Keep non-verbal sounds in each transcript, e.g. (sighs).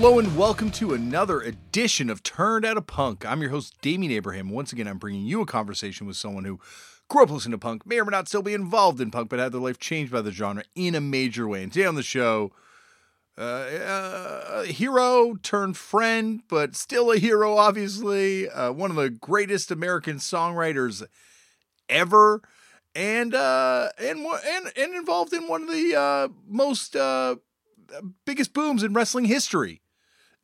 Hello and welcome to another edition of Turned Out a Punk. I'm your host, Damian Abraham. Once again, I'm bringing you a conversation with someone who grew up listening to punk, may or may not still be involved in punk, but had their life changed by the genre in a major way. And today on the show, uh, uh, hero turned friend, but still a hero, obviously. Uh, one of the greatest American songwriters ever, and uh, and and and involved in one of the uh, most uh, biggest booms in wrestling history.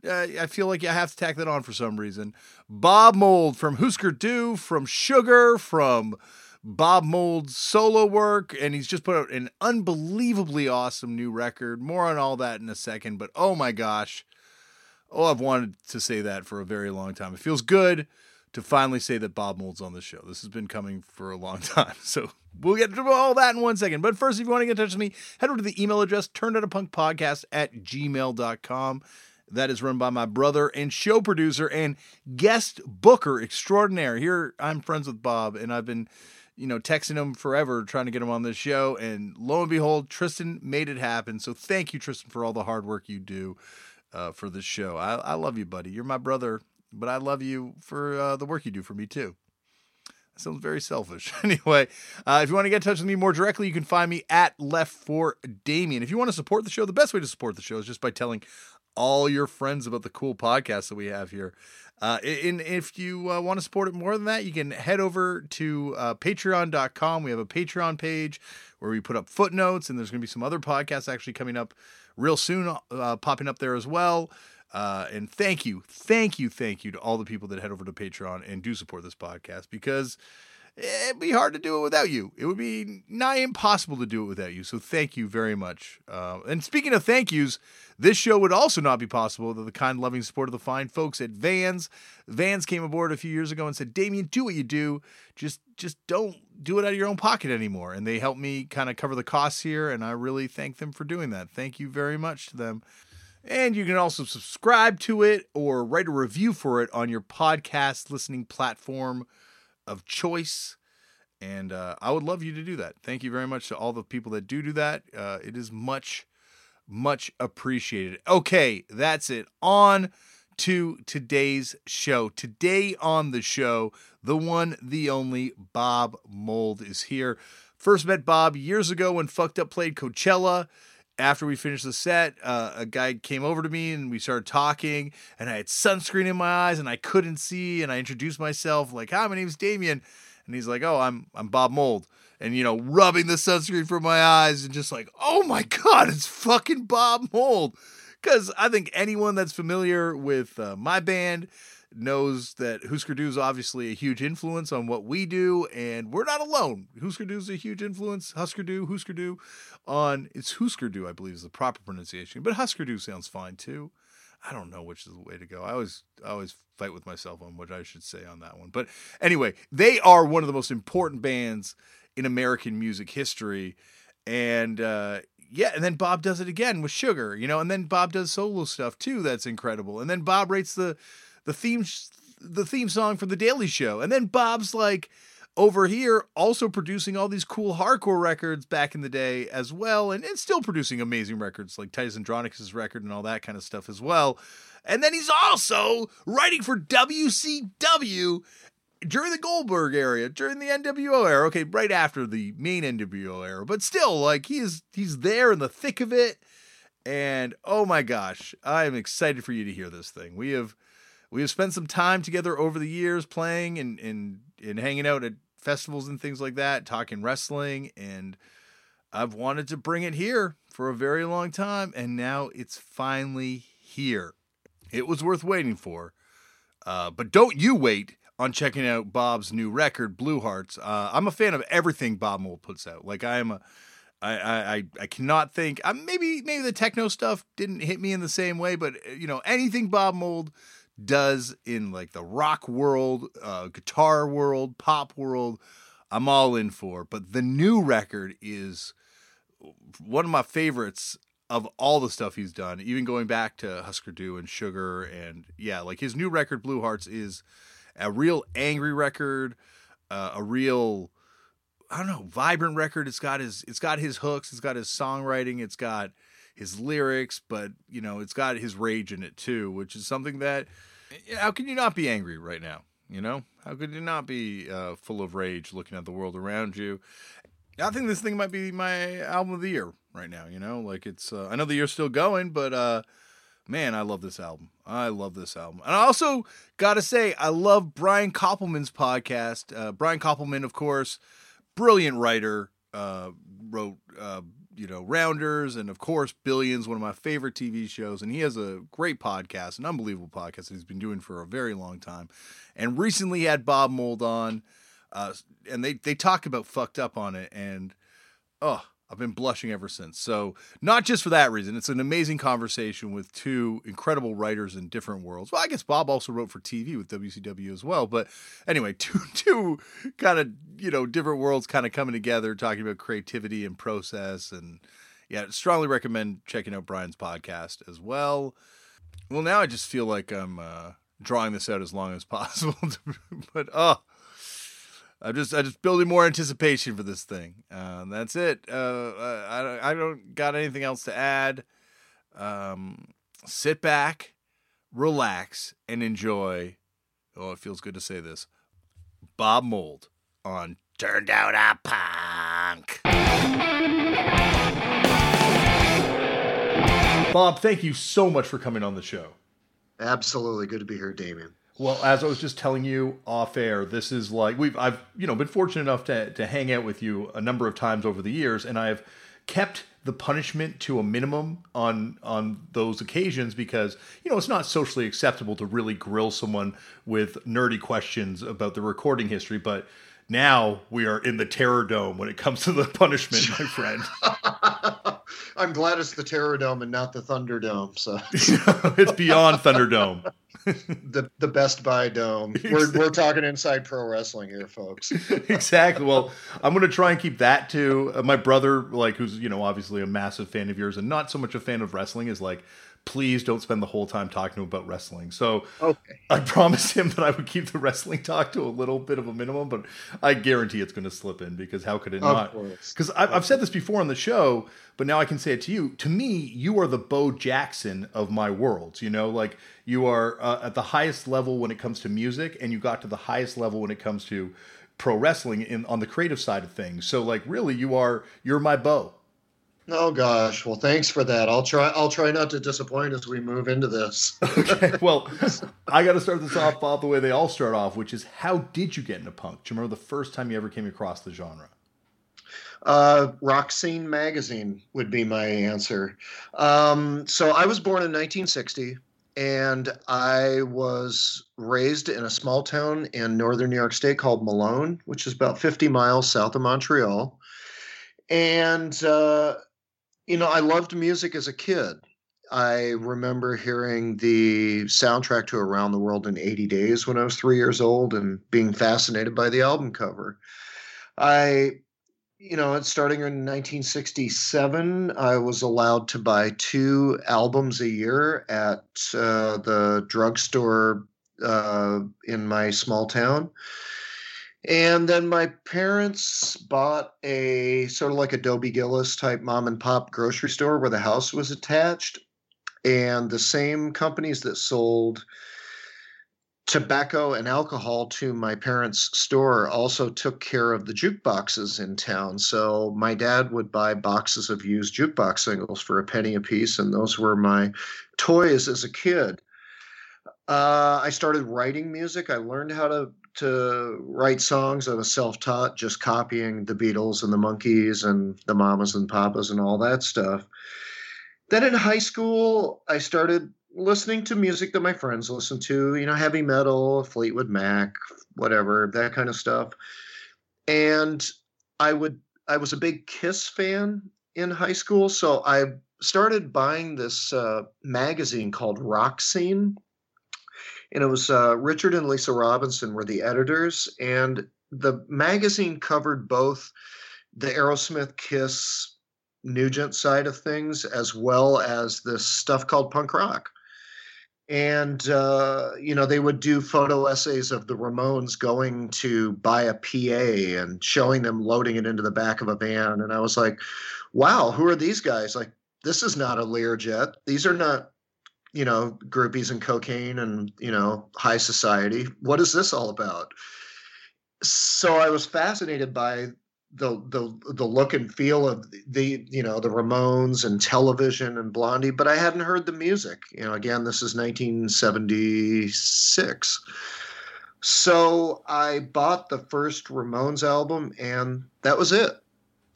Uh, I feel like I have to tack that on for some reason. Bob Mould from Husker Du, from Sugar, from Bob Mould's solo work, and he's just put out an unbelievably awesome new record. More on all that in a second, but oh my gosh. Oh, I've wanted to say that for a very long time. It feels good to finally say that Bob Mould's on the show. This has been coming for a long (laughs) time. So we'll get to all that in one second. But first, if you want to get in touch with me, head over to the email address turnedoutapunkpodcast at gmail.com. That is run by my brother and show producer and guest booker extraordinaire. Here, I'm friends with Bob, and I've been, you know, texting him forever trying to get him on this show. And lo and behold, Tristan made it happen. So thank you, Tristan, for all the hard work you do uh, for this show. I, I love you, buddy. You're my brother but I love you for uh, the work you do for me too. Sounds very selfish. (laughs) anyway, uh, if you want to get in touch with me more directly, you can find me at Left for Damian. If you want to support the show, the best way to support the show is just by telling all your friends about the cool podcast that we have here. Uh, and if you uh, want to support it more than that, you can head over to uh, patreon.com. We have a Patreon page where we put up footnotes, and there's going to be some other podcasts actually coming up real soon, uh, popping up there as well. Uh, and thank you, thank you, thank you to all the people that head over to Patreon and do support this podcast because it'd be hard to do it without you. It would be nigh impossible to do it without you. So thank you very much. Uh, and speaking of thank yous, this show would also not be possible without the kind, loving support of the fine folks at Vans. Vans came aboard a few years ago and said, "Damian, do what you do. Just just don't do it out of your own pocket anymore." And they helped me kind of cover the costs here, and I really thank them for doing that. Thank you very much to them. And you can also subscribe to it or write a review for it on your podcast listening platform of choice. And uh, I would love you to do that. Thank you very much to all the people that do do that. Uh, it is much, much appreciated. Okay, that's it. On to today's show. Today on the show, the one, the only Bob Mould is here. First met Bob years ago when Fucked Up played Coachella after we finished the set, uh, a guy came over to me and we started talking. And I had sunscreen in my eyes and I couldn't see. And I introduced myself like, "Hi, my name's Damian," and he's like, "Oh, I'm I'm Bob Mould." And you know, rubbing the sunscreen from my eyes and just like, "Oh my god, it's fucking Bob Mould." Because I think anyone that's familiar with uh, my band knows that Husker Du is obviously a huge influence on what we do, and we're not alone. Husker Du is a huge influence. Husker Du, Husker Du, on it's Husker Du, I believe is the proper pronunciation, but Husker Du sounds fine too. I don't know which is the way to go. I always I always fight with myself on what I should say on that one. But anyway, they are one of the most important bands in American music history, and uh, yeah, and then Bob does it again with Sugar, you know, and then Bob does solo stuff too. That's incredible. And then Bob writes the the theme the theme song for the Daily Show, and then Bob's like over here also producing all these cool hardcore records back in the day as well, and, and still producing amazing records like Titus Andronicus' record and all that kind of stuff as well. And then he's also writing for WCW during the Goldberg era, during the NWO era. Okay, right after the main NWO era, but still, like he is he's there in the thick of it. And oh my gosh, I am excited for you to hear this thing. We have we have spent some time together over the years playing and and, and hanging out at festivals and things like that, talking wrestling, and I've wanted to bring it here for a very long time, and now it's finally here. It was worth waiting for. Uh, but don't you wait on checking out Bob's new record, Blue Hearts. Uh, I'm a fan of everything Bob Mould puts out. Like I am a, I I I cannot think. Uh, maybe maybe the techno stuff didn't hit me in the same way, but uh, you know anything Bob Mould does in like the rock world, uh, guitar world, pop world, I'm all in for. But the new record is one of my favorites of all the stuff he's done, even going back to Husker Du and Sugar. And yeah, like his new record, Blue Hearts, is a real angry record, uh, a real. I don't know, vibrant record. It's got his it's got his hooks, it's got his songwriting, it's got his lyrics, but you know, it's got his rage in it too, which is something that how can you not be angry right now? You know, how could you not be uh, full of rage looking at the world around you? I think this thing might be my album of the year right now. You know, like it's uh, I know the year's still going, but uh, man, I love this album. I love this album, and I also got to say I love Brian Koppelman's podcast. Uh, Brian Koppelman, of course, brilliant writer, uh, wrote uh, you know Rounders, and of course Billions, one of my favorite TV shows, and he has a great podcast, an unbelievable podcast that he's been doing for a very long time, and recently had Bob Mould on, uh, and they they talk about fucked up on it, and oh I've been blushing ever since. So, not just for that reason, it's an amazing conversation with two incredible writers in different worlds. Well, I guess Bob also wrote for TV with WCW as well. But anyway, (laughs) two two kind of you know different worlds kind of coming together, talking about creativity and process. And yeah, strongly recommend checking out Brian's podcast as well. Well, now I just feel like I'm uh, drawing this out as long as (laughs) possible, but oh I'm just I'm just building more anticipation for this thing. Uh, that's it. Uh, I I don't got anything else to add. Um, sit back, relax, and enjoy. Oh, it feels good to say this. Bob Mould on Turned Out a Punk. Bob, thank you so much for coming on the show. Absolutely, good to be here, Damian. Well, as I was just telling you off air, this is like we've I've you know been fortunate enough to to hang out with you a number of times over the years, and I've kept the punishment to a minimum on on those occasions because you know it's not socially acceptable to really grill someone with nerdy questions about the recording history, but now we are in the terror dome when it comes to the punishment, my friend. (laughs) I'm glad it's the Terror Dome and not the Thunderdome. So (laughs) it's beyond Thunderdome. (laughs) the the Best Buy Dome. We're we're talking inside pro wrestling here, folks. (laughs) exactly. Well, I'm going to try and keep that to uh, my brother, like who's you know obviously a massive fan of yours and not so much a fan of wrestling, is like please don't spend the whole time talking about wrestling. So okay. I promised him that I would keep the wrestling talk to a little bit of a minimum, but I guarantee it's going to slip in because how could it of not? Because I've said this before on the show, but now I can say it to you. To me, you are the Bo Jackson of my world. You know, like you are uh, at the highest level when it comes to music, and you got to the highest level when it comes to pro wrestling in on the creative side of things. So like really you are you're my Bo. Oh gosh, well thanks for that. I'll try I'll try not to disappoint as we move into this. okay. (laughs) Well, I got to start this off Bob the way they all start off, which is how did you get into punk? Do you remember the first time you ever came across the genre? Uh, Rock Scene Magazine would be my answer. Um, so I was born in 1960, and I was raised in a small town in northern New York State called Malone, which is about 50 miles south of Montreal. And uh, you know, I loved music as a kid. I remember hearing the soundtrack to Around the World in 80 Days when I was three years old and being fascinated by the album cover. I, you know, starting in 1967, I was allowed to buy two albums a year at uh, the drugstore uh, in my small town. And then my parents bought a sort of like a Dobie Gillis type mom and pop grocery store where the house was attached. And the same companies that sold tobacco and alcohol to my parents' store also took care of the jukeboxes in town. So my dad would buy boxes of used jukebox singles for a penny a piece, and those were my toys as a kid. Uh, I started writing music. I learned how to to write songs. I was self taught, just copying the Beatles and the Monkees and the Mamas and Papas and all that stuff. Then in high school, I started listening to music that my friends listened to, you know, heavy metal, Fleetwood Mac, whatever, that kind of stuff. And I would, I was a big Kiss fan in high school. So I started buying this uh, magazine called Rock Scene and it was uh, Richard and Lisa Robinson were the editors, and the magazine covered both the Aerosmith Kiss Nugent side of things as well as this stuff called punk rock. And uh, you know they would do photo essays of the Ramones going to buy a PA and showing them loading it into the back of a van, and I was like, "Wow, who are these guys?" Like this is not a Learjet. These are not, you know, groupies and cocaine and, you know, high society. What is this all about? So I was fascinated by the the the look and feel of the you know the Ramones and television and Blondie, but I hadn't heard the music. You know, again, this is 1976. So I bought the first Ramones album, and that was it.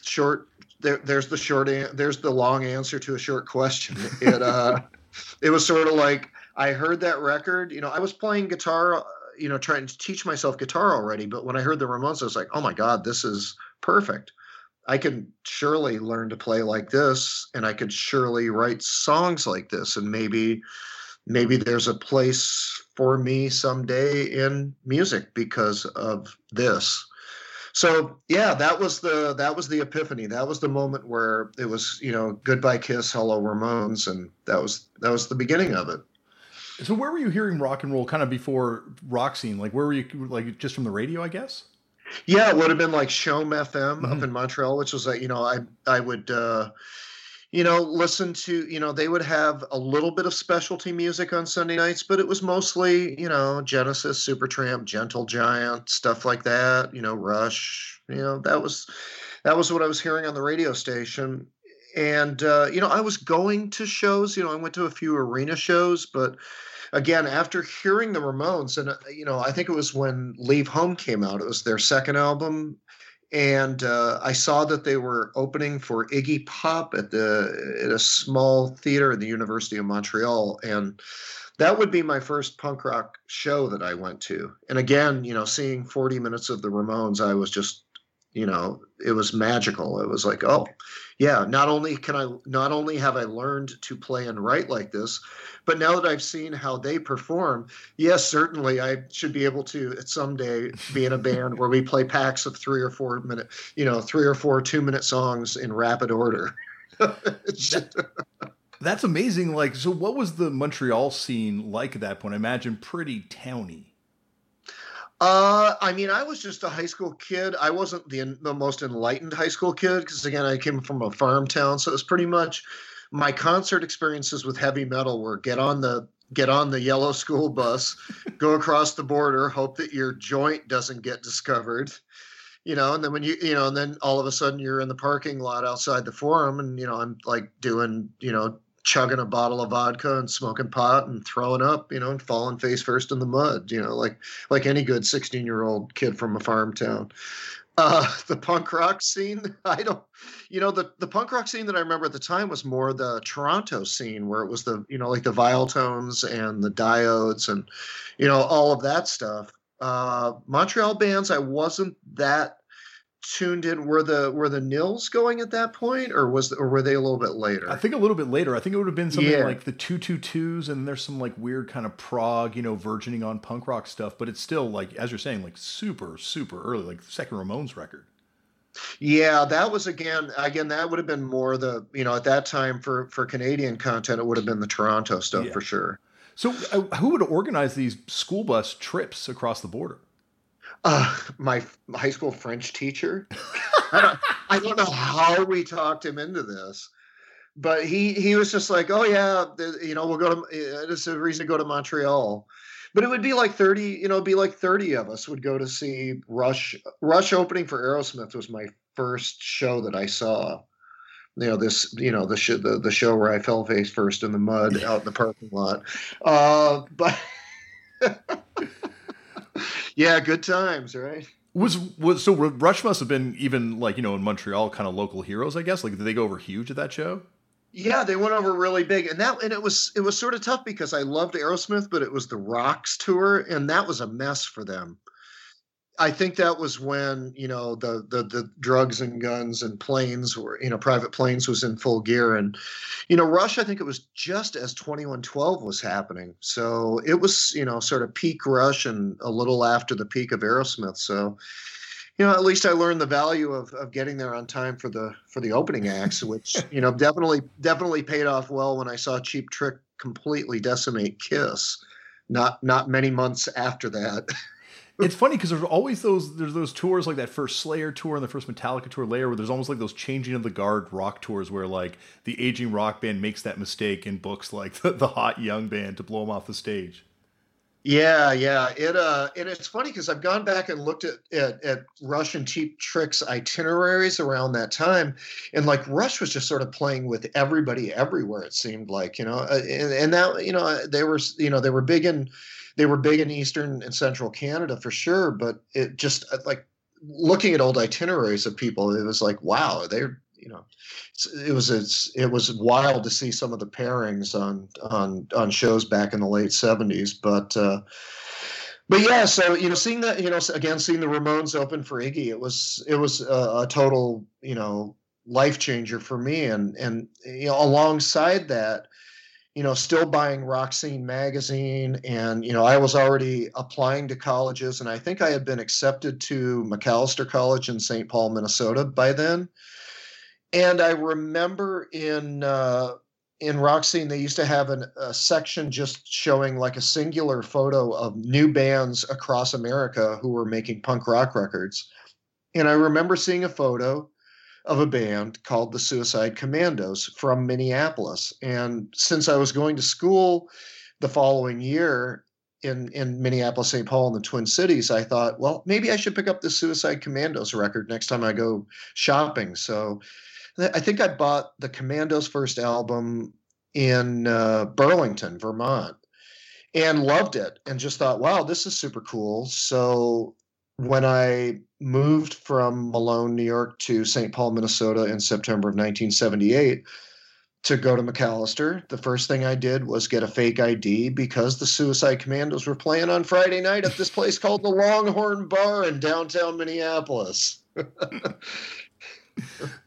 Short. There, there's the short. An- there's the long answer to a short question. It uh, (laughs) (laughs) it was sort of like I heard that record. You know, I was playing guitar. Uh, you know, trying to teach myself guitar already, but when I heard the Ramones, I was like, oh my god, this is perfect. I can surely learn to play like this, and I could surely write songs like this, and maybe maybe there's a place for me someday in music because of this so yeah that was the that was the epiphany. That was the moment where it was you know goodbye kiss hello ramones and that was that was the beginning of it. So where were you hearing rock and roll kind of before rock scene? Like where were you like just from the radio i guess? Yeah it would have been like CHOM fm mm-hmm. up in montreal which was like you know i i would uh you know, listen to, you know, they would have a little bit of specialty music on Sunday nights, but it was mostly, you know, Genesis, Supertramp, Gentle Giant, stuff like that, you know, Rush, you know, that was that was what I was hearing on the radio station. And uh, you know, I was going to shows, you know, I went to a few arena shows, but again, after hearing the Ramones, and uh, you know, I think it was when Leave Home came out. It was their second album, and uh, I saw that they were opening for Iggy Pop at the at a small theater at the University of Montreal, and that would be my first punk rock show that I went to. And again, you know, seeing 40 minutes of the Ramones, I was just you know it was magical. It was like oh yeah not only can i not only have i learned to play and write like this but now that i've seen how they perform yes certainly i should be able to someday be in a band where we play packs of three or four minute you know three or four two minute songs in rapid order. (laughs) That's amazing. Like so what was the montreal scene like at that point? I imagine pretty towny uh, I mean, I was just a high school kid. I wasn't the the most enlightened high school kid because again, I came from a farm town, so it was pretty much my concert experiences with heavy metal were get on the get on the yellow school bus, go across the border, hope that your joint doesn't get discovered, you know, and then when you you know, and then all of a sudden you're in the parking lot outside the forum, and you know, I'm like doing you know chugging a bottle of vodka and smoking pot and throwing up, you know, and falling face first in the mud, you know, like like any good 16 year old kid from a farm town. Uh, (laughs) the punk rock scene, (laughs) I don't, you know, the, the punk rock scene that I remember at the time was more the Toronto scene where it was the, you know, like the Viletones and the Diodes and, you know, all of that stuff. Uh, Montreal bands, I wasn't that tuned in were the were the nils going at that point or was or were they a little bit later? I think a little bit later. I think it would have been something yeah. like the 222s and there's some like weird kind of prog you know virgining on punk rock stuff but it's still like as you're saying like super super early like the second ramones record. Yeah that was again again that would have been more the you know at that time for for canadian content it would have been the toronto stuff yeah. for sure. So uh, who would organize these school bus trips across the border uh, my high school French teacher. (laughs) I, don't, I don't know how we talked him into this, but he he was just like, "Oh yeah, you know, we'll go to. It's a reason to go to Montreal." But it would be like thirty, you know, it'd be like thirty of us would go to see Rush. Rush opening for Aerosmith was my first show that I saw. You know this, you know the sh- the the show where I fell face first in the mud out in the parking lot. Uh, but (laughs) yeah, good times, right? Was was so Rush must have been even like you know in Montreal, kind of local heroes, I guess. Like, did they go over huge at that show? Yeah, they went over really big, and that and it was it was sort of tough because I loved Aerosmith, but it was the Rocks tour, and that was a mess for them. I think that was when you know the, the the drugs and guns and planes were you know private planes was in full gear. And you know Rush I think it was just as 2112 was happening. So it was you know sort of peak Rush and a little after the peak of Aerosmith. So you know at least I learned the value of, of getting there on time for the for the opening acts (laughs) which you know definitely definitely paid off well when I saw Cheap Trick completely decimate Kiss not not many months after that. (laughs) it's funny because there's always those there's those tours like that first Slayer tour and the first Metallica tour layer where there's almost like those changing of the guard rock tours where like the aging rock band makes that mistake and books like the, the hot young band to blow them off the stage. Yeah, yeah. It uh and it's funny because I've gone back and looked at, at at Rush and Cheap Tricks itineraries around that time, and like Rush was just sort of playing with everybody everywhere. It seemed like you know, uh, and, and that you know they were you know they were big in they were big in Eastern and Central Canada for sure, but it just uh, like looking at old itineraries of people, it was like wow, they're you know, it was it's, it was wild to see some of the pairings on on on shows back in the late '70s, but. Uh, but yeah, so you know, seeing that, you know, again, seeing the Ramones open for Iggy, it was it was a, a total, you know, life changer for me. And and you know, alongside that, you know, still buying Scene magazine, and you know, I was already applying to colleges, and I think I had been accepted to Macalester College in St. Paul, Minnesota by then and I remember in uh, in scene they used to have an, a section just showing like a singular photo of new bands across America who were making punk rock records, and I remember seeing a photo of a band called the Suicide Commandos from Minneapolis, and since I was going to school the following year in in Minneapolis, St. Paul, and the Twin Cities, I thought, well, maybe I should pick up the Suicide Commandos record next time I go shopping. So I think I bought the Commandos' first album in uh, Burlington, Vermont, and loved it, and just thought, wow, this is super cool. So when I moved from Malone, New York to St. Paul, Minnesota in September of 1978 to go to Macalester, the first thing I did was get a fake ID because the Suicide Commandos were playing on Friday night at this place called the Longhorn Bar in downtown Minneapolis. (laughs)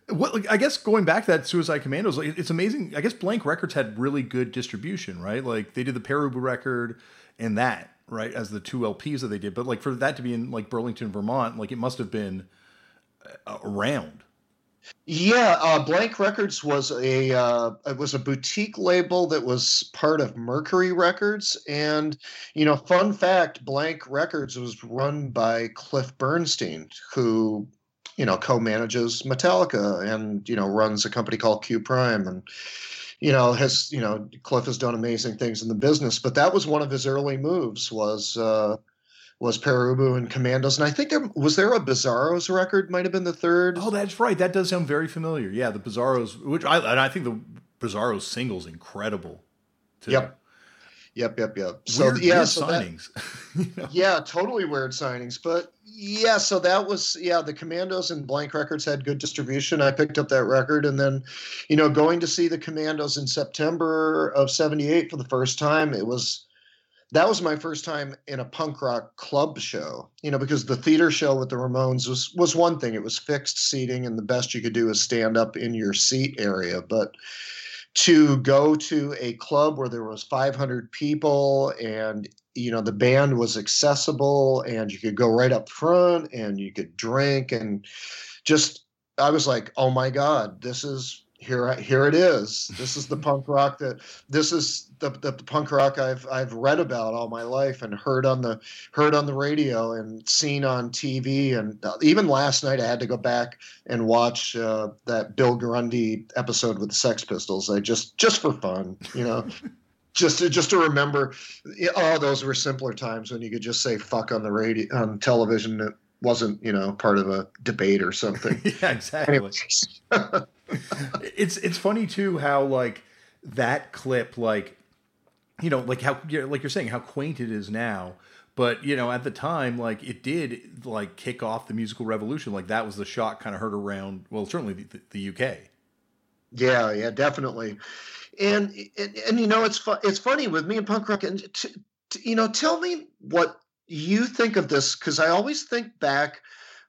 what like, I guess going back to that Suicide Commandos, like, it's amazing. I guess Blank Records had really good distribution, right? Like they did the Pere Ubu record and that, right, as the two LPs that they did. But like for that to be in like Burlington, Vermont, like it must have been uh, around. Yeah, uh, Blank Records was a uh, it was a boutique label that was part of Mercury Records, and you know, fun fact: Blank Records was run by Cliff Burnstein, who you know co-manages Metallica and you know runs a company called Q Prime and you know has you know Cliff has done amazing things in the business but that was one of his early moves was uh was Pere Ubu and Commandos. And I think there was there a Bizarros record? Might have been the third. Oh that's right. That does sound very familiar. Yeah the Bizarros which I and I think the Bizarros single's incredible too. Yep. Yep, yep, yep. So weird, yeah, weird so signings. That, (laughs) you know? Yeah, totally weird signings. But yeah, so that was yeah, the Commandos and Blank Records had good distribution. I picked up that record and then, you know, going to see the Commandos in September of 78 for the first time, it was that was my first time in a punk rock club show, you know, because the theater show with the Ramones was was one thing. It was fixed seating and the best you could do is stand up in your seat area, but to go to a club where there was 500 people and you know the band was accessible and you could go right up front and you could drink and just i was like oh my god this is here here it is. This is the punk rock that this is the, the, the, punk rock I've I've read about all my life and heard on the heard on the radio and seen on TV and uh, even last night I had to go back and watch uh, that Bill Grundy episode with the Sex Pistols. I just just for fun you know? (laughs) Just to, just to remember oh those were simpler times when you could just say fuck on the radio on television it wasn't you know part of a debate or something. (laughs) Yeah exactly (laughs) it's it's funny too how like that clip like you know like how like you're saying how quaint it is now. But you know at the time like it did like kick off the musical revolution. Like that was the shot kind of heard around well certainly the, the uk yeah yeah definitely. And and, and you know it's fu- it's funny with me and punk rock and t- t- you know tell me what you think of this because i always think back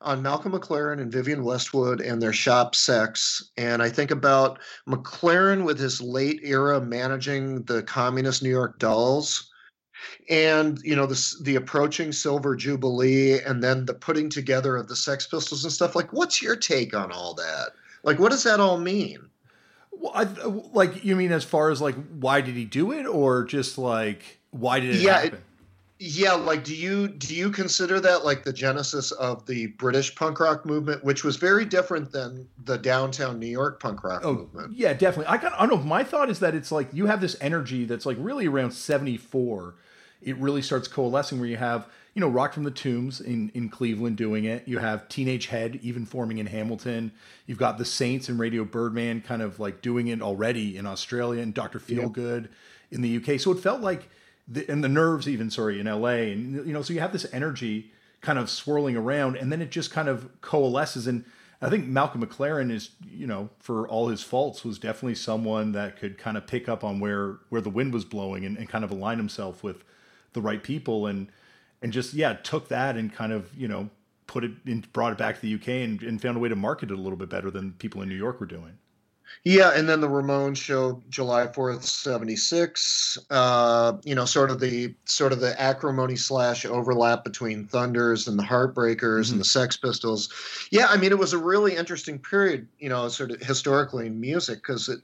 on Malcolm McLaren and Vivienne Westwood and their shop sex. And I think about McLaren with his late era managing the communist New York Dolls and you know the the approaching silver jubilee and then the putting together of the sex pistols and stuff. Like what's your take on all that? Like what does that all mean? Well, I, like you mean as far as like why did he do it or just like why did it yeah, happen? it, yeah like do you do you consider that like the genesis of the british punk rock movement which was very different than the downtown new york punk rock oh, movement? yeah definitely. I got i don't know my thought is that it's like you have this energy that's like really around 74 it really starts coalescing where you have you know rocket from the tombs in in cleveland doing it. You have teenage head even forming in hamilton. You've got the saints and radio birdman kind of like doing it already in australia and dr feelgood in the uk so it felt like the, and the nerves even sorry in la and you know so you have this energy kind of swirling around and then it just kind of coalesces. And i think malcolm mclaren is you know for all his faults was definitely someone that could kind of pick up on where where the wind was blowing and, and kind of align himself with the right people. And and just yeah took that and kind of you know put it and brought it back to the uk and, and found a way to market it a little bit better than people in new york were doing yeah, and then the Ramones show July Fourth, seventy six. Uh, you know, sort of the sort of the acrimony slash overlap between Thunders and the Heartbreakers mm-hmm. and the Sex Pistols. Yeah, I mean, it was a really interesting period. You know, sort of historically in music because it.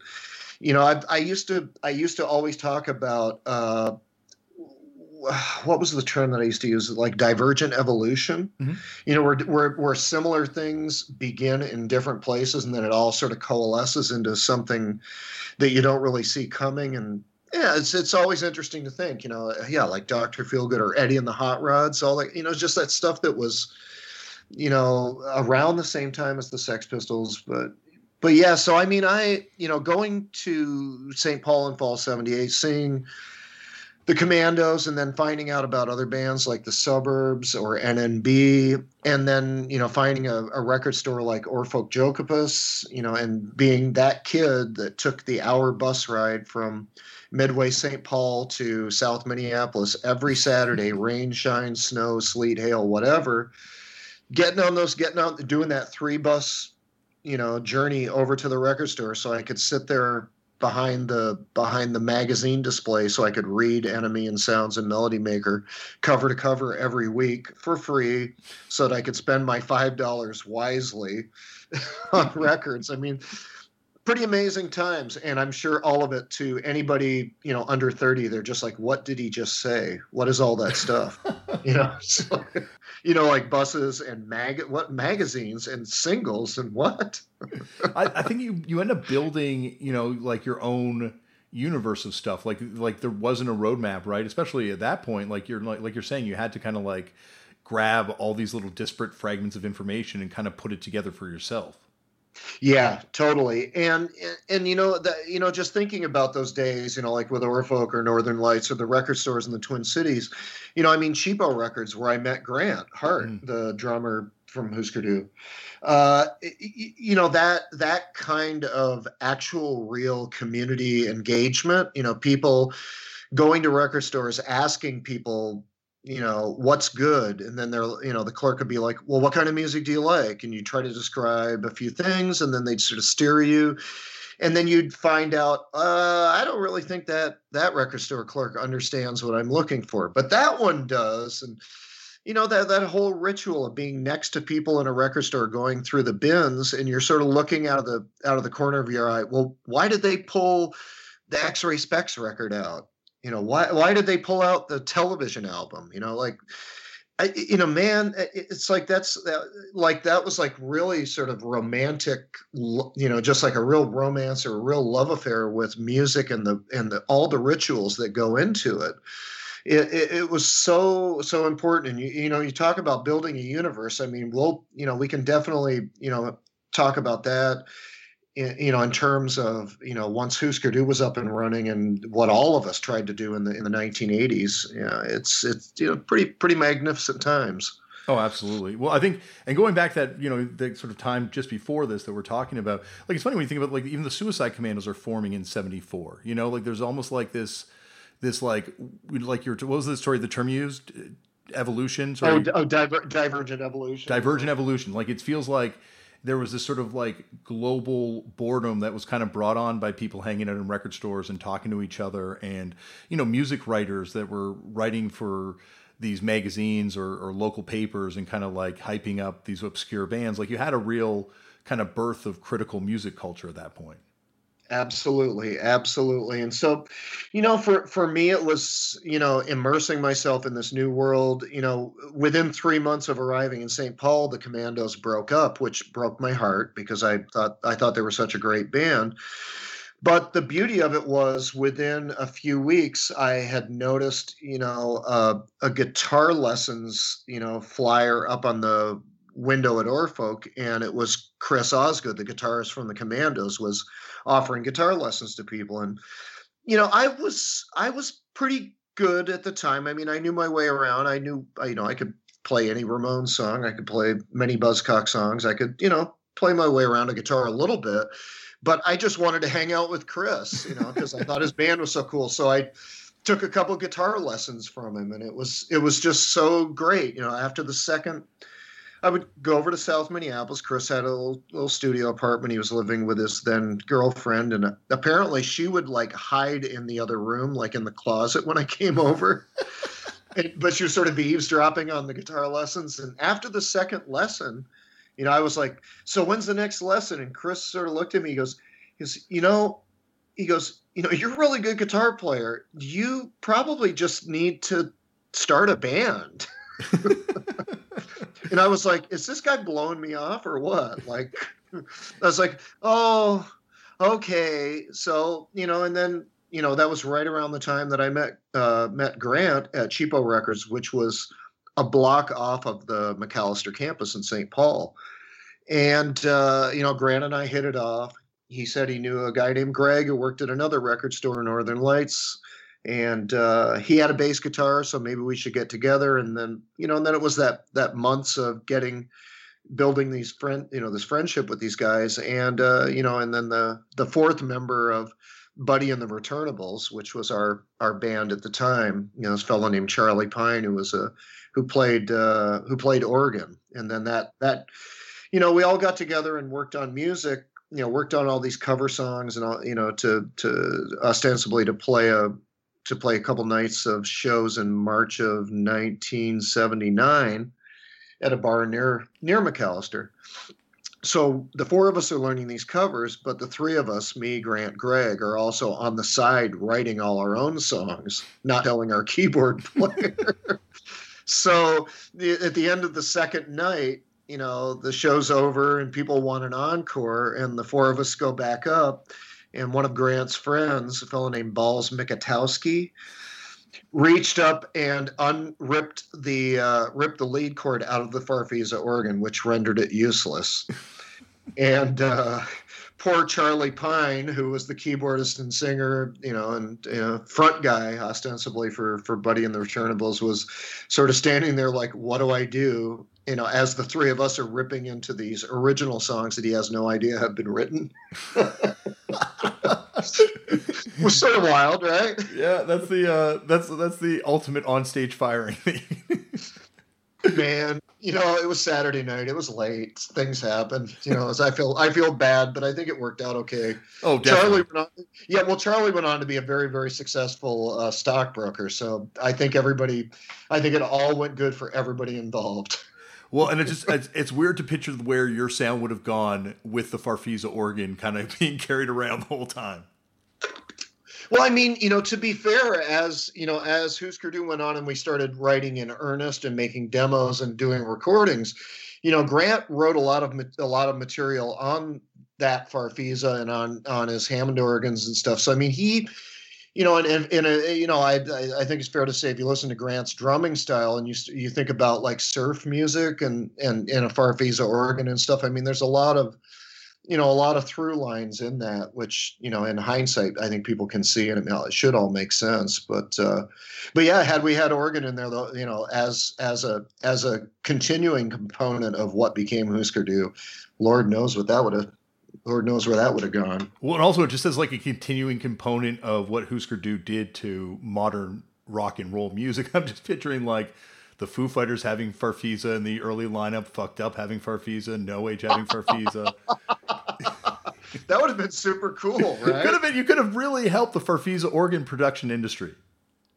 You know, I, I used to I used to always talk about uh, (sighs) what was the term that I used to use? Like divergent evolution. Mm-hmm. You know, where, where where similar things begin in different places, and then it all sort of coalesces into something that you don't really see coming. And yeah, it's it's always interesting to think. You know, yeah, like Doctor Feelgood or Eddie and the Hot Rods, all that. You know, just that stuff that was, you know, around the same time as the Sex Pistols, but but yeah. So I mean, I you know, going to St. Paul in fall '78, seeing the Commandos, and then finding out about other bands like the Suburbs or NNB, and then you know finding a, a record store like Oar Folkjokeopus, you know, and being that kid that took the hour bus ride from Midway St. Paul to South Minneapolis every Saturday, rain, shine, snow, sleet, hail, whatever. Getting on those, getting out, doing that three bus, you know, journey over to the record store so I could sit there behind the behind the magazine display so I could read NME and Sounds and Melody Maker cover to cover every week for free so that I could spend my five dollars wisely (laughs) on records. I mean, pretty amazing times and i'm sure all of it to anybody you know under 30 they're just like what did he just say? What is all that stuff? (laughs) You know so, you know like buses and mag what magazines and singles and what? I, I think you you end up building you know like your own universe of stuff. Like like there wasn't a roadmap right? Especially at that point like you're like, like you're saying you had to kind of like grab all these little disparate fragments of information and kind of put it together for yourself yeah, totally. And and you know that you know just thinking about those days, you know, like with Oar Folk or Northern Lights or the record stores in the Twin Cities, you know, I mean Cheapo Records where I met Grant Hart, mm. the drummer from Husker Du. Uh, you know that that kind of actual real community engagement, you know, people going to record stores asking people you know what's good? And then they're you know the clerk would be like well what kind of music do you like? And you try to describe a few things and then they'd sort of steer you. And then you'd find out uh, i don't really think that that record store clerk understands what i'm looking for. But that one does and you know that that whole ritual of being next to people in a record store going through the bins and you're sort of looking out of the out of the corner of your eye well why did they pull the x-ray specs record out you know, why why did they pull out the television album? You know, like I, you know, man, it's like that's that, like that was like really sort of romantic, you know, just like a real romance or a real love affair with music and the and the, all the rituals that go into it. It, it, it was so so important, and you you know, you talk about building a universe. I mean, we'll you know, we can definitely you know talk about that you know, in terms of you know, once Husker Du was up and running, and what all of us tried to do in the in the 1980s, yeah, it's it's you know pretty pretty magnificent times. Oh, absolutely. Well, I think, and going back that you know the sort of time just before this that we're talking about, like it's funny when you think about like even the Suicide Commandos are forming in '74. You know, like there's almost like this, this like like your what was the story the term used evolution? Sorry. Oh, oh diver, divergent evolution. Divergent evolution. Like it feels like there was this sort of like global boredom that was kind of brought on by people hanging out in record stores and talking to each other and you know music writers that were writing for these magazines or, or local papers and kind of like hyping up these obscure bands. Like you had a real kind of birth of critical music culture at that point Absolutely, absolutely. And so, you know, for for me it was, you know, immersing myself in this new world, you know, within 3 months of arriving in St. Paul, the Commandos broke up, which broke my heart because I thought I thought they were such a great band. But the beauty of it was within a few weeks, I had noticed, you know, uh, a guitar lessons, you know, flyer up on the window at Oar Folk, and it was Chris Osgood, the guitarist from the Commandos, was offering guitar lessons to people. And you know, I was I was pretty good at the time. I mean, I knew my way around. I knew you know I could play any Ramones song. I could play many Buzzcock songs. I could you know play my way around a guitar a little bit. But I just wanted to hang out with Chris, you know, because I thought his band was so cool. So I took a couple guitar lessons from him, and it was it was just so great. You know, after the second I would go over to South Minneapolis. Chris had a little, little studio apartment. He was living with his then girlfriend, and uh, apparently she would like hide in the other room, like in the closet when I came (laughs) over. and, but she was sort of eavesdropping on the guitar lessons. And after the second lesson, you know, I was like, "So when's the next lesson?" And Chris sort of looked at me. He goes, "He goes, you know, he goes, you know, you're a really good guitar player. You probably just need to start a band." (laughs) and I was like, is this guy blowing me off or what? Like, (laughs) I was like, oh, okay. So, you know, and then, you know, that was right around the time that I met, uh, met Grant at Cheapo Records, which was a block off of the Macalester campus in St. Paul. And, uh, you know, Grant and I hit it off. He said he knew a guy named Greg who worked at another record store, Northern Lights and uh, he had a bass guitar, so maybe we should get together. And then, you know, and then it was that that months of getting, building these friend, you know, this friendship with these guys, and uh, you know, and then the the fourth member of Buddy and the Returnables, which was our our band at the time. You know, this fellow named Charlie Pine, who was a who played uh, who played organ, and then that that, you know, we all got together and worked on music you know worked on all these cover songs and all you know to to ostensibly to play a to play a couple nights of shows in March of 1979 at a bar near near Macalester. So the four of us are learning these covers, but the three of us, me, Grant, Greg, are also on the side writing all our own songs, not telling our (laughs) keyboard player. so the, at the end of the second night, you know, the show's over and people want an encore, and the four of us go back up and one of Grant's friends, a fellow named Balls Mikutowski, reached up and unripped the uh, ripped the lead cord out of the Farfisa organ, which rendered it useless. (laughs) and uh, poor Charlie Pine, who was the keyboardist and singer, you know, and you know, front guy ostensibly for for Buddy and the Returnables, was sort of standing there like, "What do I do?" You know, as the three of us are ripping into these original songs that he has no idea have been written. was sort of wild, right? Yeah, that's the uh, that's that's the ultimate onstage firing (laughs) Man, you know, it was Saturday night. It was late. Things happened. You know, as I feel, I feel bad, but I think it worked out okay. Oh, definitely. Charlie on, yeah, well, Charlie went on to be a very, very successful uh, stockbroker. So I think everybody, I think it all went good for everybody involved. (laughs) Well, and it's just it's, it's, weird to picture where your sound would have gone with the Farfisa organ kind of (laughs) being carried around the whole time. Well, I mean, you know, to be fair, as you know, as Husker went on and we started writing in earnest and making demos and doing recordings, you know, Grant wrote a lot of a lot of material on that Farfisa and on on his Hammond organs and stuff. So I mean, he you know, and, and, and uh, you know, I, I think it's fair to say if you listen to Grant's drumming style and you you think about like surf music and and and a Farfisa organ and stuff. I mean, there's a lot of you know a lot of through lines in that, which you know, in hindsight, I think people can see and it, should all make sense. But uh, but yeah, had we had organ in there, though, you know, as as a as a continuing component of what became Husker Du, Lord knows what that would have Lord knows where that would have gone. Well, and also just as like a continuing component of what Husker Du did to modern rock and roll music. (laughs) I'm just picturing like the Foo Fighters having Farfisa in the early lineup, fucked up having Farfisa, No Age having Farfisa. (laughs) (laughs) that would have been super cool, right? could have been. You could have really helped the Farfisa organ production industry.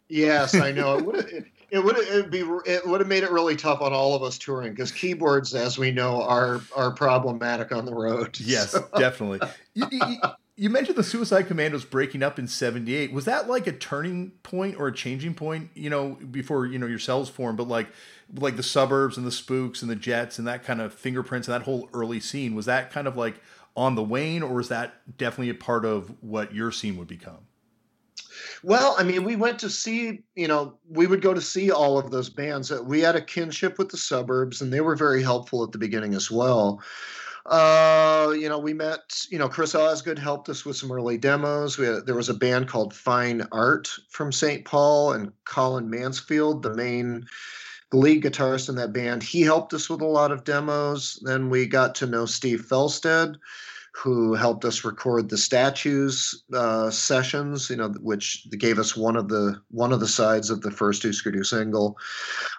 Yes, I know. It would have, it would it be it would have made it really tough on all of us touring because keyboards, as we know, are are problematic on the road. (laughs) Yes, so. definitely. (laughs) You, you, You mentioned the Suicide Commandos breaking up in '78. Was that like a turning point or a changing point? You know, before you know yourselves cells formed, but like like the suburbs and the spooks and the jets and that kind of fingerprints and that whole early scene. Was that kind of like on the wane, or was that definitely a part of what your scene would become? Well, I mean, we went to see, you know, we would go to see all of those bands. We had a kinship with the suburbs, and they were very helpful at the beginning as well. Uh, you know, we met, you know, Chris Osgood helped us with some early demos. We Had, there was a band called Fine Art from St. Paul, and Colin Mansfield, the main lead guitarist in that band, he helped us with a lot of demos. Then we got to know Steve Fjelstad who helped us record the statues uh, sessions, you know, which gave us one of the one of the sides of the first Husker Du single.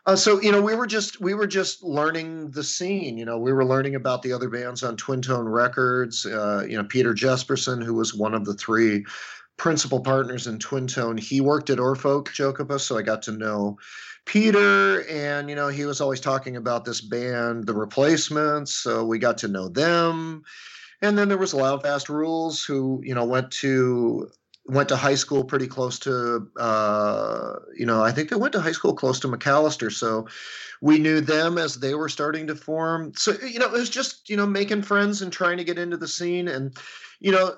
Uh, so you know, we were just we were just learning the scene. You know, we were learning about the other bands on Twin Tone Records. Uh, you know, Peter Jesperson, who was one of the three principal partners in Twin Tone, he worked at Oar Folkjokeopus, so I got to know. Peter, and you know, he was always talking about this band, The Replacements. So we got to know them and then there was Loud Fast Rules, who you know went to went to high school pretty close to uh, you know I think they went to high school close to Macalester, so we knew them as they were starting to form. So you know it was just you know making friends and trying to get into the scene, and you know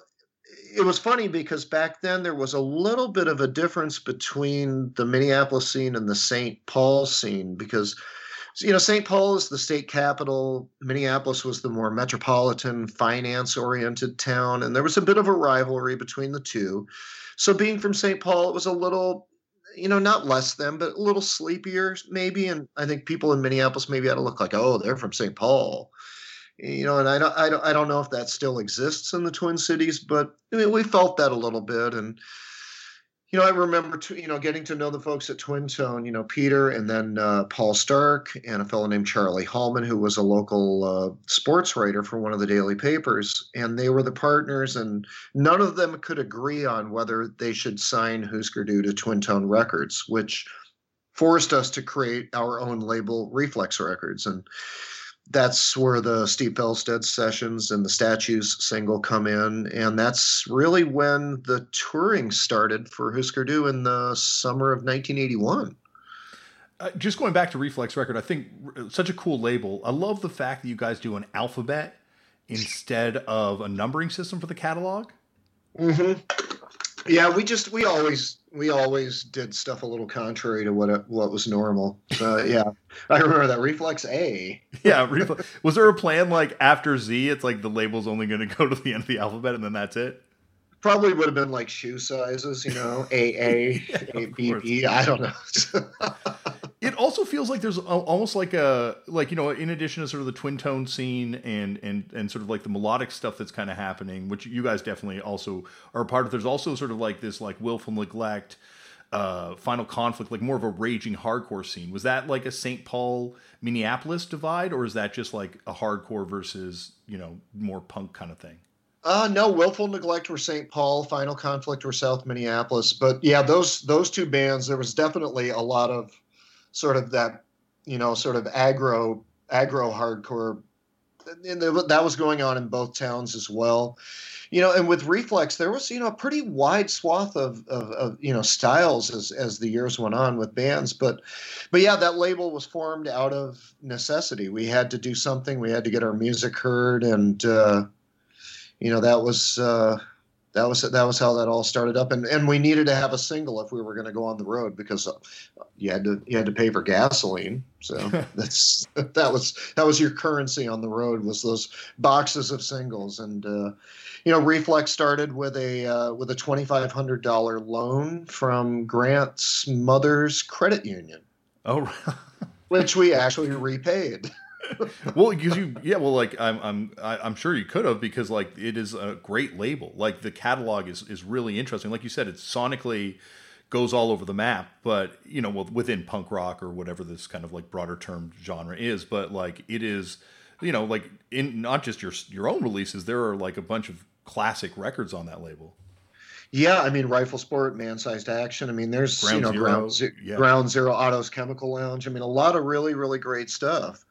it was funny because back then there was a little bit of a difference between the Minneapolis scene and the St. Paul scene because you know, St. Paul is the state capital. Minneapolis was the more metropolitan, finance oriented town. And there was a bit of a rivalry between the two. So, being from St. Paul, it was a little, you know, not less than, but a little sleepier, maybe. And I think people in Minneapolis maybe had to look like, oh, they're from St. Paul. You know, and I don't, I don't, I don't know if that still exists in the Twin Cities, but I mean, we felt that a little bit. And, you know, I remember, to, you know, getting to know the folks at Twin Tone, you know, Peter and then uh, Paul Stark and a fellow named Charlie Hallman, who was a local uh, sports writer for one of the daily papers. And they were the partners, and none of them could agree on whether they should sign Husker Du to Twin Tone Records, which forced us to create our own label, Reflex Records. And that's where the Steve Fjelstad sessions and the statues single come in, and that's really when the touring started for Husker Du in the summer of 1981. Uh, just going back to Reflex Record, I think such a cool label. I love the fact that you guys do an alphabet instead of a numbering system for the catalog. Mm-hmm. Yeah, we just we always we always did stuff a little contrary to what what was normal. So (laughs) yeah, I remember that reflex A. yeah, reflex. Was there a plan like after Z? It's like the label's only going to go to the end of the alphabet and then that's it. Probably would have been like shoe sizes, you know, A A, (laughs) A B B. I don't know. (laughs) it also feels like there's almost like a like you know in addition to sort of the twin tone scene and and and sort of like the melodic stuff that's kind of happening which you guys definitely also are a part of there's also sort of like this like willful neglect uh final conflict like more of a raging hardcore scene was that like a st paul minneapolis divide or is that just like a hardcore versus you know more punk kind of thing uh, no, Willful Neglect were St. Paul, Final Conflict were South Minneapolis. But yeah, those those two bands, there was definitely a lot of sort of that, you know, sort of aggro aggro hardcore. And that was going on in both towns as well. You know, and with Reflex, there was you know a pretty wide swath of, of, of you know styles as as the years went on with bands. But but yeah, that label was formed out of necessity. We had to do something. We had to get our music heard, and uh, you know that was. Uh, that was that was how that all started up. And and we needed to have a single if we were going to go on the road because uh, you had to you had to pay for gasoline. So (laughs) that's that was that was your currency on the road was those boxes of singles. And uh, you know reflex started with a uh, with a $2500 loan from grant's mother's credit union. Oh (laughs) which we actually repaid well, because you, yeah, well, like I'm, I'm, I'm sure you could have because like it is a great label. Like the catalog is is really interesting. Like you said, it's sonically goes all over the map, but you know, within punk rock or whatever this kind of like broader term genre is, but like it is, you know, like in not just your your own releases, there are like a bunch of classic records on that label. Yeah, I mean, Rifle Sport, Man Sized Action. I mean, there's Ground you know Zero, Ground, yeah. Ground Zero, Autos, Chemical Lounge. I mean, a lot of really, really great stuff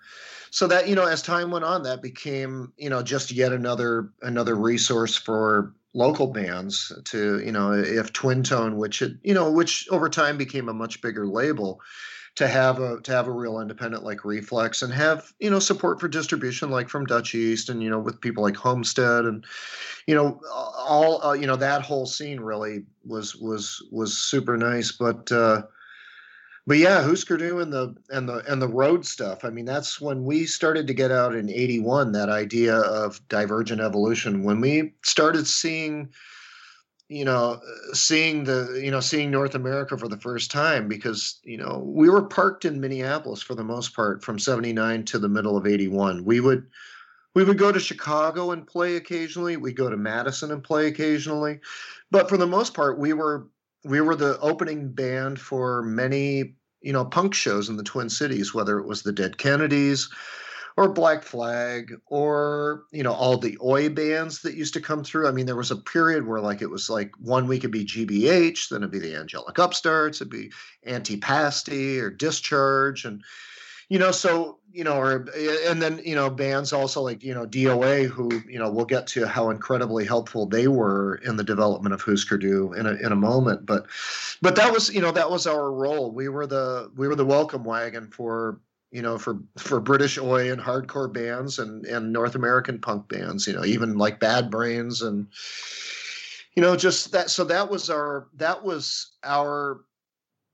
so that you know as time went on that became you know just yet another another resource for local bands to you know if twin tone which it you know which over time became a much bigger label to have a to have a real independent like reflex and have you know support for distribution like from dutch east and you know with people like homestead and you know all uh, you know that whole scene really was was was super nice. But uh but yeah, Husker Du and the and the and the road stuff. I mean, that's when we started to get out in '81. That idea of divergent evolution. When we started seeing, you know, seeing the you know seeing North America for the first time, because you know we were parked in Minneapolis for the most part from '79 to the middle of '81. We would we would go to Chicago and play occasionally. We'd go to Madison and play occasionally, but for the most part, we were we were the opening band for many you know punk shows in the Twin Cities, whether it was the Dead Kennedys or Black Flag or you know all the oi bands that used to come through. I mean, there was a period where like it was like one week it'd be GBH, then it'd be the Angelic Upstarts, it'd be Antipasti or Discharge, and you know so you know, or and then you know bands also like you know DOA, who you know we'll get to how incredibly helpful they were in the development of Husker Du in a in a moment. But but that was you know that was our role. We were the we were the welcome wagon for you know for for British oi and hardcore bands and and North American punk bands. You know even like Bad Brains and you know just that. So that was our that was our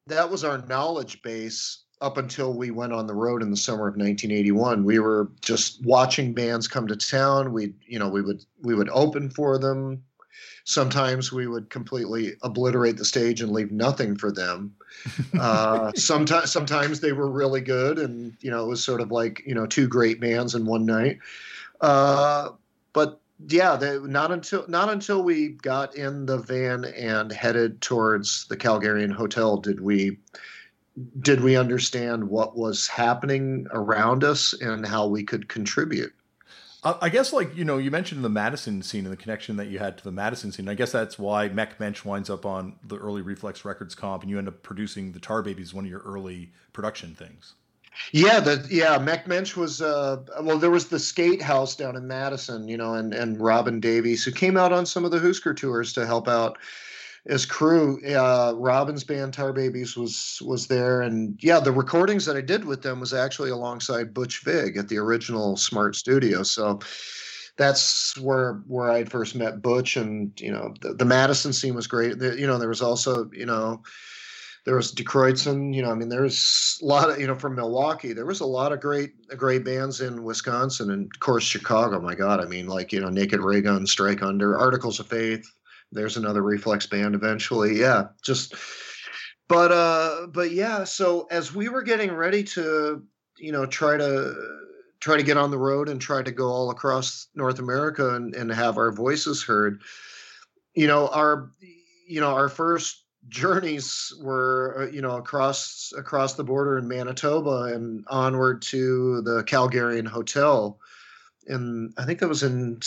that was our knowledge base up until we went on the road in the summer of 1981 we were just watching bands come to town. We you know we would we would open for them. Sometimes we would completely obliterate the stage and leave nothing for them. (laughs) Uh, sometimes sometimes they were really good and you know it was sort of like you know two great bands in one night. Uh, but yeah they, not until not until we got in the van and headed towards the calgarian hotel did we did we understand what was happening around us and how we could contribute? I guess, like you know, you mentioned the Madison scene and the connection that you had to the Madison scene. I guess that's why Mecht Mensch winds up on the early Reflex Records comp, and you end up producing the Tar Babies, one of your early production things. Yeah, the yeah, Mecht Mensch was uh well there was the skate house down in Madison, you know, and and Robin Davies who came out on some of the Husker tours to help out as crew. Uh, Robin's band Tar Babies was was there, and yeah, the recordings that I did with them was actually alongside Butch Vig at the original Smart Studio. So that's where where I first met Butch, and you know the, the Madison scene was great. The, you know there was also you know there was Die Kreuzen, you know, I mean, there's a lot of, you know, from Milwaukee, there was a lot of great, great bands in Wisconsin and of course Chicago. My God, I mean, like, you know, Naked Raygun, Strike Under, Articles of Faith, there's another reflex band eventually. Yeah just but uh but yeah so as we were getting ready to you know try to try to get on the road and try to go all across north america and, and have our voices heard you know our you know our first journeys were uh, you know across across the border in manitoba and onward to the calgarian hotel and i think that was in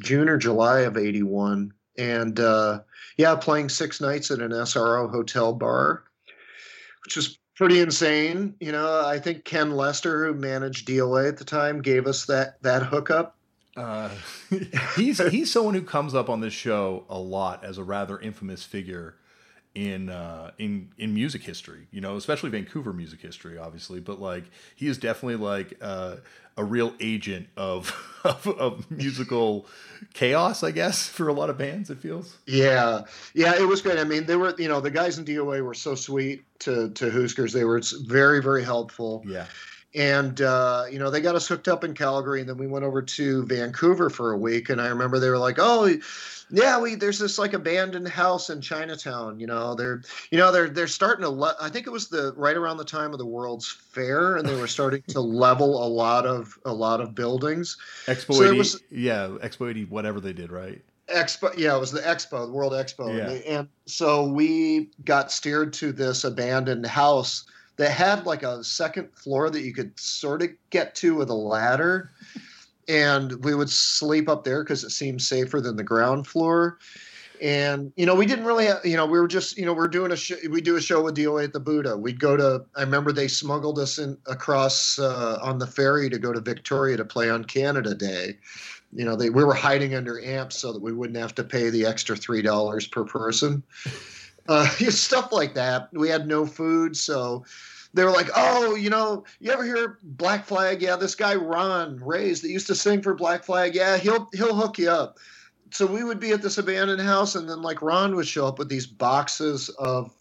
june or july of 81 and uh, yeah, playing six nights at an SRO hotel bar, which was pretty insane. You know, I think Ken Lester, who managed DOA at the time, gave us that that hookup. Uh, (laughs) he's he's someone who comes up on this show a lot as a rather infamous figure in uh, in in music history. You know, especially Vancouver music history, obviously. But like, he is definitely like uh, a real agent of, (laughs) of, of musical chaos, I guess, for a lot of bands. It feels. Yeah, yeah, it was great. I mean, they were you know the guys in DOA were so sweet to to Huskers. They were very very helpful. Yeah. And uh, you know they got us hooked up in Calgary, and then we went over to Vancouver for a week. And I remember they were like, "Oh, yeah, we there's this like abandoned house in Chinatown. You know, they're you know they're they're starting to. Le- I think it was the right around the time of the World's Fair, and they were starting to level a lot of a lot of buildings. Expo so 80, was, yeah, Expo 80, whatever they did, right? Expo, yeah, it was the Expo, the World Expo, yeah. and, they, and so we got steered to this abandoned house that had like a second floor that you could sort of get to with a ladder and we would sleep up there because it seemed safer than the ground floor. And you know, we didn't really, you know, we were just, you know, we're doing a show. We do a show with DOA at the Buddha. We'd go to. I remember they smuggled us in across uh, on the ferry to go to Victoria to play on Canada Day. you know, they we were hiding under amps so that we wouldn't have to pay the extra three dollars per person. Uh, (laughs) stuff like that. We had no food, so they were like, "Oh, you know, you ever hear Black Flag? Yeah, this guy Ron Reyes that used to sing for Black Flag. Yeah, he'll he'll hook you up." So we would be at this abandoned house, and then like Ron would show up with these boxes of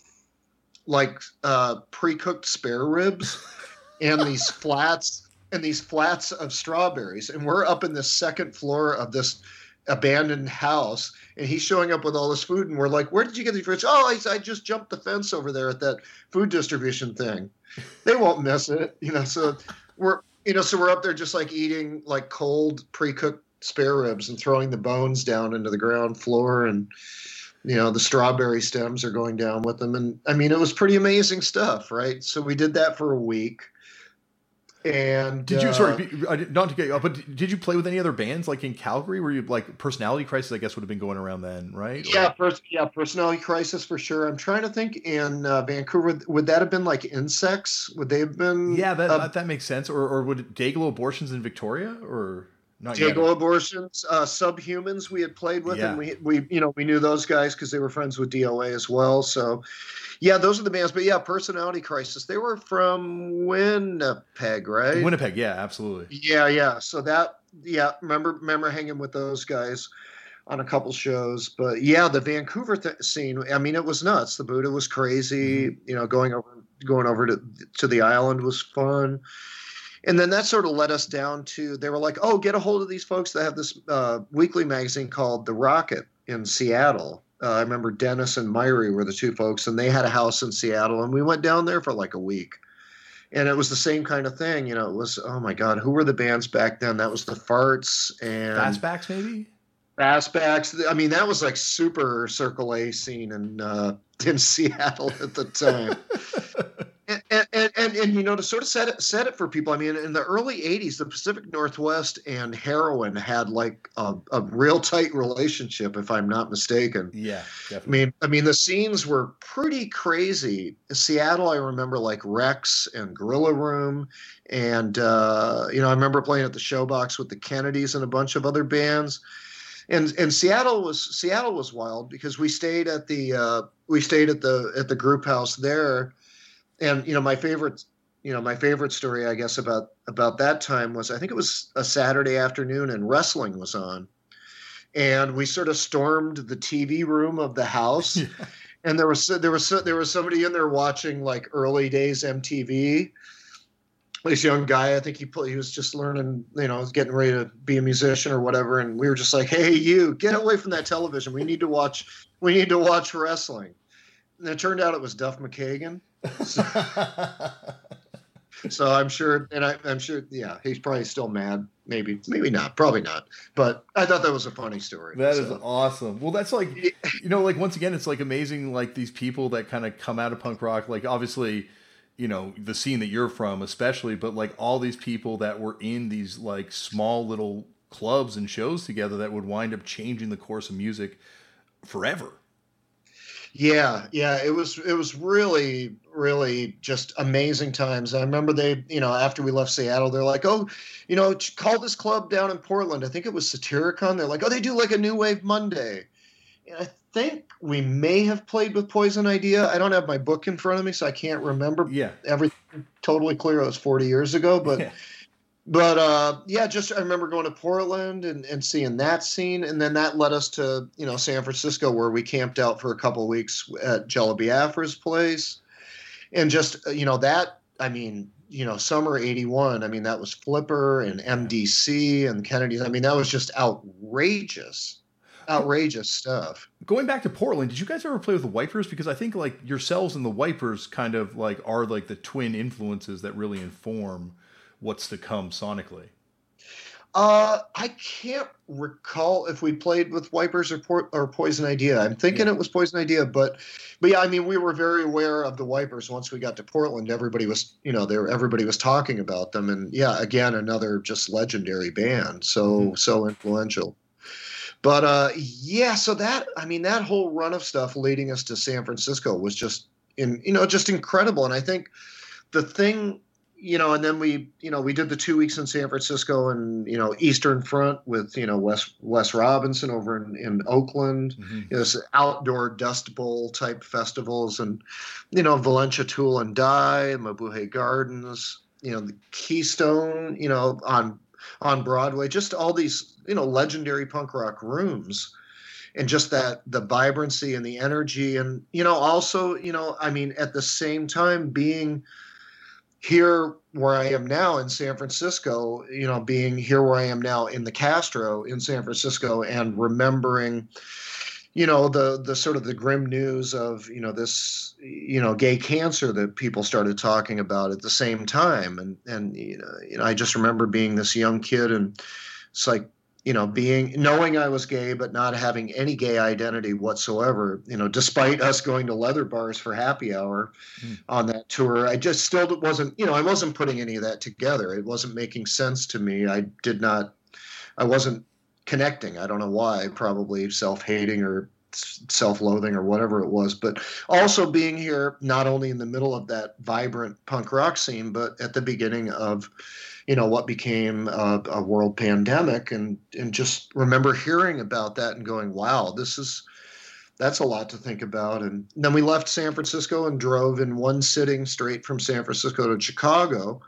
like uh, pre-cooked spare ribs (laughs) and these flats and these flats of strawberries, and we're up in the second floor of this abandoned house and he's showing up with all this food and we're like where did you get these fruits oh I, I just jumped the fence over there at that food distribution thing. They won't miss it you know so we're you know so we're up there just like eating like cold pre-cooked spare ribs and throwing the bones down into the ground floor and you know the strawberry stems are going down with them and i mean it was pretty amazing stuff right? So we did that for a week and did you uh, sorry not to get you but did you play with any other bands like in calgary Were you like personality crisis i guess would have been going around then right? Yeah first yeah personality crisis for sure. I'm trying to think in uh, vancouver would that have been like insects? Would they have been yeah that, uh, that makes sense. Or, or would Day-Glo abortions in victoria or not Day-Glo abortions, uh, subhumans we had played with, yeah. and we we you know we knew those guys because they were friends with DOA as well. So, yeah, those are the bands. But yeah, Personality Crisis, they were from Winnipeg, right? Winnipeg, yeah, absolutely. Yeah, yeah. So that yeah, remember remember hanging with those guys on a couple shows. But yeah, the Vancouver th- scene, I mean, it was nuts. The Buddha was crazy. Mm-hmm. You know, going over going over to to the island was fun and then that sort of led us down to they were like, oh, get a hold of these folks that have this uh, weekly magazine called The Rocket in Seattle. Uh, I remember Dennis and Myri were the two folks, and they had a house in Seattle, and we went down there for like a week. And it was the same kind of thing, you know. It was oh my god, who were the bands back then? That was the Farts and Fastbacks, maybe. Fastbacks. I mean, that was like super Circle A scene in uh, in (laughs) Seattle at the time. (laughs) and, and, and, and, you know to sort of set it set it for people i mean in the early 80s the pacific northwest and heroin had like a, a real tight relationship if i'm not mistaken. Yeah definitely. i mean i mean the scenes were pretty crazy. Seattle i remember like rex and gorilla room and uh, you know i remember playing at the showbox with the kennedys and a bunch of other bands. And and Seattle was Seattle was wild because we stayed at the uh, we stayed at the at the group house there and you know my favorite you know my favorite story i guess about about that time was i think it was a saturday afternoon and wrestling was on. And we sort of stormed the tv room of the house. (laughs) Yeah. and there was there was there was somebody in there watching like early days mtv this young guy i think he he was just learning you know getting ready to be a musician or whatever. And we were just like hey you get away from that television. We need to watch we need to watch wrestling. And it turned out it was duff mckagan so, (laughs) so I'm sure, and I, am sure, yeah, he's probably still mad. Maybe, maybe not, probably not. But I thought that was a funny story. That so. is awesome. Well, that's like, you know, like once again, it's like amazing, like these people that kind of come out of punk rock. Like obviously, you know, the scene that you're from, especially, but like all these people that were in these like small little clubs and shows together that would wind up changing the course of music forever. Yeah, yeah, it was it was really really just amazing times. I remember they, you know, after we left Seattle, they're like, "Oh, you know, call this club down in Portland. I think it was Satyricon. They're like, "Oh, they do like a New Wave Monday." And I think we may have played with Poison Idea. I don't have my book in front of me, so I can't remember. Yeah, everything totally clear. It was forty years ago, but. But uh, yeah, just I remember going to Portland and, and seeing that scene, and then that led us to you know San Francisco, where we camped out for a couple of weeks at Jello Biafra's place, and just uh, you know that I mean you know summer '81, I mean that was Flipper and MDC and Kennedy's. I mean that was just outrageous, outrageous stuff. Going back to Portland, did you guys ever play with the Wipers? Because I think like yourselves and the Wipers kind of like are like the twin influences that really inform what's to come sonically? Uh, I can't recall if we played with Wipers or, por- or Poison Idea. I'm thinking yeah. it was Poison Idea, but but yeah, I mean, we were very aware of the Wipers once we got to Portland. Everybody was, you know, there everybody was talking about them, and yeah, again, another just legendary band, so mm-hmm. so influential. But uh, yeah, so that I mean, that whole run of stuff leading us to San Francisco was just in, you know, just incredible, and I think the thing you know, and then we, you know, we did the two weeks in San Francisco and you know Eastern Front with you know Wes Wes Robinson over in, in Oakland, mm-hmm. you know, this outdoor Dust Bowl type festivals, and you know Valencia Tool and Die, Mabuhay Gardens, you know the Keystone, you know on on Broadway, just all these you know legendary punk rock rooms and just that the vibrancy and the energy and you know also you know i mean at the same time being here where I am now in San Francisco, you know, being here where I am now in the Castro in San Francisco and remembering, you know, the the sort of the grim news of, you know, this, you know, gay cancer that people started talking about at the same time. And and you know, you know, I just remember being this young kid and it's like you know, being knowing I was gay but not having any gay identity whatsoever. You know, despite us going to leather bars for happy hour mm. on that tour, I just still wasn't. You know, I wasn't putting any of that together. It wasn't making sense to me. I did not. I wasn't connecting. I don't know why. Probably self-hating or self-loathing or whatever it was but also being here not only in the middle of that vibrant punk rock scene but at the beginning of you know what became a, a, world pandemic and and just remember hearing about that and going wow this is that's a lot to think about. And then we left san francisco and drove in one sitting straight from san francisco to chicago.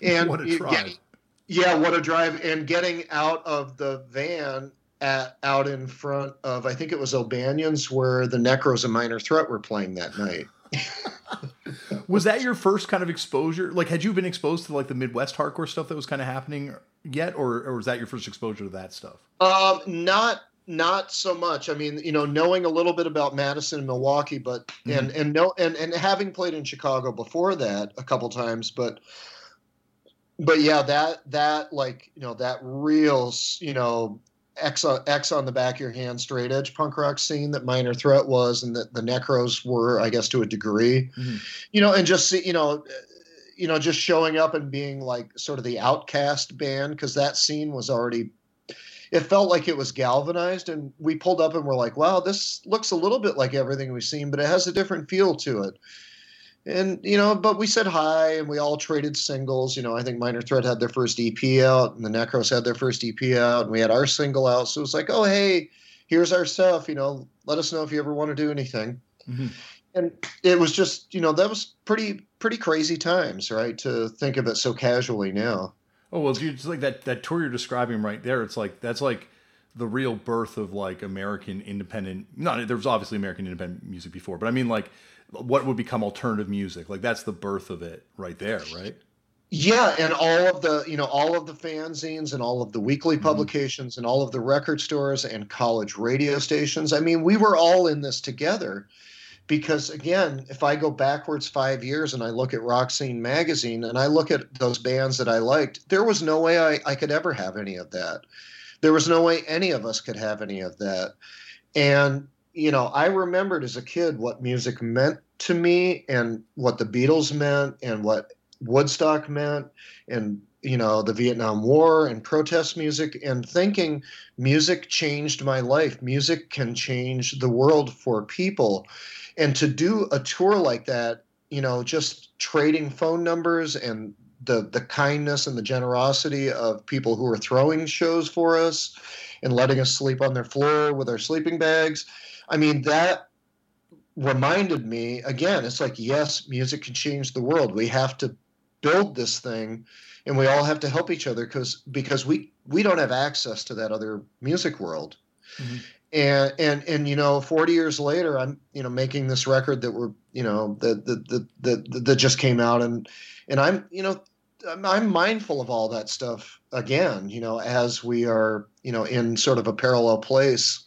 And (laughs) what a drive. yeah what a drive. And getting out of the van at, out in front of i think it was O'Banion's where the necros and minor threat were playing that night was that your first kind of exposure? Like, had you been exposed to like the Midwest hardcore stuff that was kind of happening yet, or, or was that your first exposure to that stuff? Um, not not so much. I mean, you know, knowing a little bit about Madison and Milwaukee, but mm-hmm. and and no and and having played in Chicago before that a couple times, but but yeah, that that like you know that real you know X on, X on the back of your hand straight edge punk rock scene that Minor Threat was and that the Necros were, I guess, to a degree. Mm-hmm. You know, and just see, you know, you know, just showing up and being like sort of the outcast band because that scene was already. It felt like it was galvanized, and we pulled up and we're like, "Wow, this looks a little bit like everything we've seen, but it has a different feel to it." And you know, but we said hi and we all traded singles. You know, I think Minor Threat had their first EP out, and the Necros had their first EP out, and we had our single out. So it was like, oh hey, here's our stuff. You know, let us know if you ever want to do anything. Mm-hmm. And it was just, you know, that was pretty pretty crazy times, right? To think of it so casually now. Oh well, dude, it's like that that tour you're describing right there. It's like that's like the real birth of like American independent. Not there was obviously American independent music before, but I mean like what would become alternative music. Like that's the birth of it right there, right? Yeah, and all of the you know all of the fanzines and all of the weekly mm-hmm. publications mm-hmm. and all of the record stores and college radio stations. I mean, we were all in this together because again, if I go backwards 5 years and I look at Rock Scene magazine and I look at those bands that I liked, there was no way I, I could ever have any of that. There was no way any of us could have any of that. And you know, I remembered as a kid what music meant to me and what the Beatles meant and what Woodstock meant and you know the Vietnam War and protest music and thinking music changed my life. Music can change the world for people. And to do a tour like that you know just trading phone numbers and the the kindness and the generosity of people who are throwing shows for us and letting us sleep on their floor with our sleeping bags I mean, that reminded me again, it's like, yes, music can change the world. We have to build this thing and we all have to help each other because because we we don't have access to that other music world. Mm-hmm. And and and you know, 40 years later, I'm you know making this record that we're you know that that that that, that just came out and and I'm you know I'm mindful of all that stuff again, you know, as we are, you know, in sort of a parallel place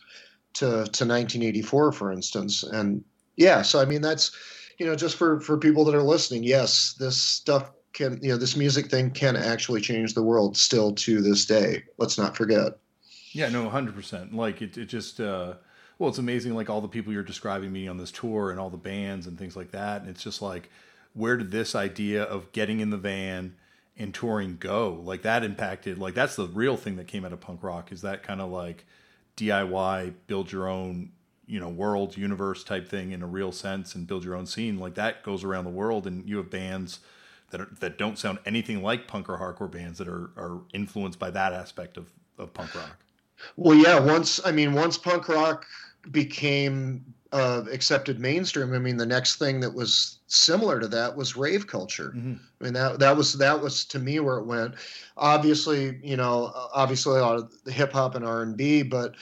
to, to 1984, for instance. And yeah, so I mean, that's, you know, just for, for people that are listening, yes, this stuff can, you know, this music thing can actually change the world still to this day. Let's not forget. Yeah, no, 100%. Like it, it just, uh, well, it's amazing, like all the people you're describing me on this tour and all the bands and things like that. And it's just like, where did this idea of getting in the van and touring go? Like that impacted, like that's the real thing that came out of punk rock is that kind of like, DIY, build your own, you know, world, universe type thing in a real sense and build your own scene. Like that goes around the world and you have bands that are, that don't sound anything like punk or hardcore bands that are are influenced by that aspect of of punk rock. Well, yeah. Once I mean, once punk rock became uh, accepted mainstream, I mean, the next thing that was similar to that was rave culture. Mm-hmm. I mean, that that was that was to me where it went. Obviously, you know, obviously a lot of hip hop and R and B, but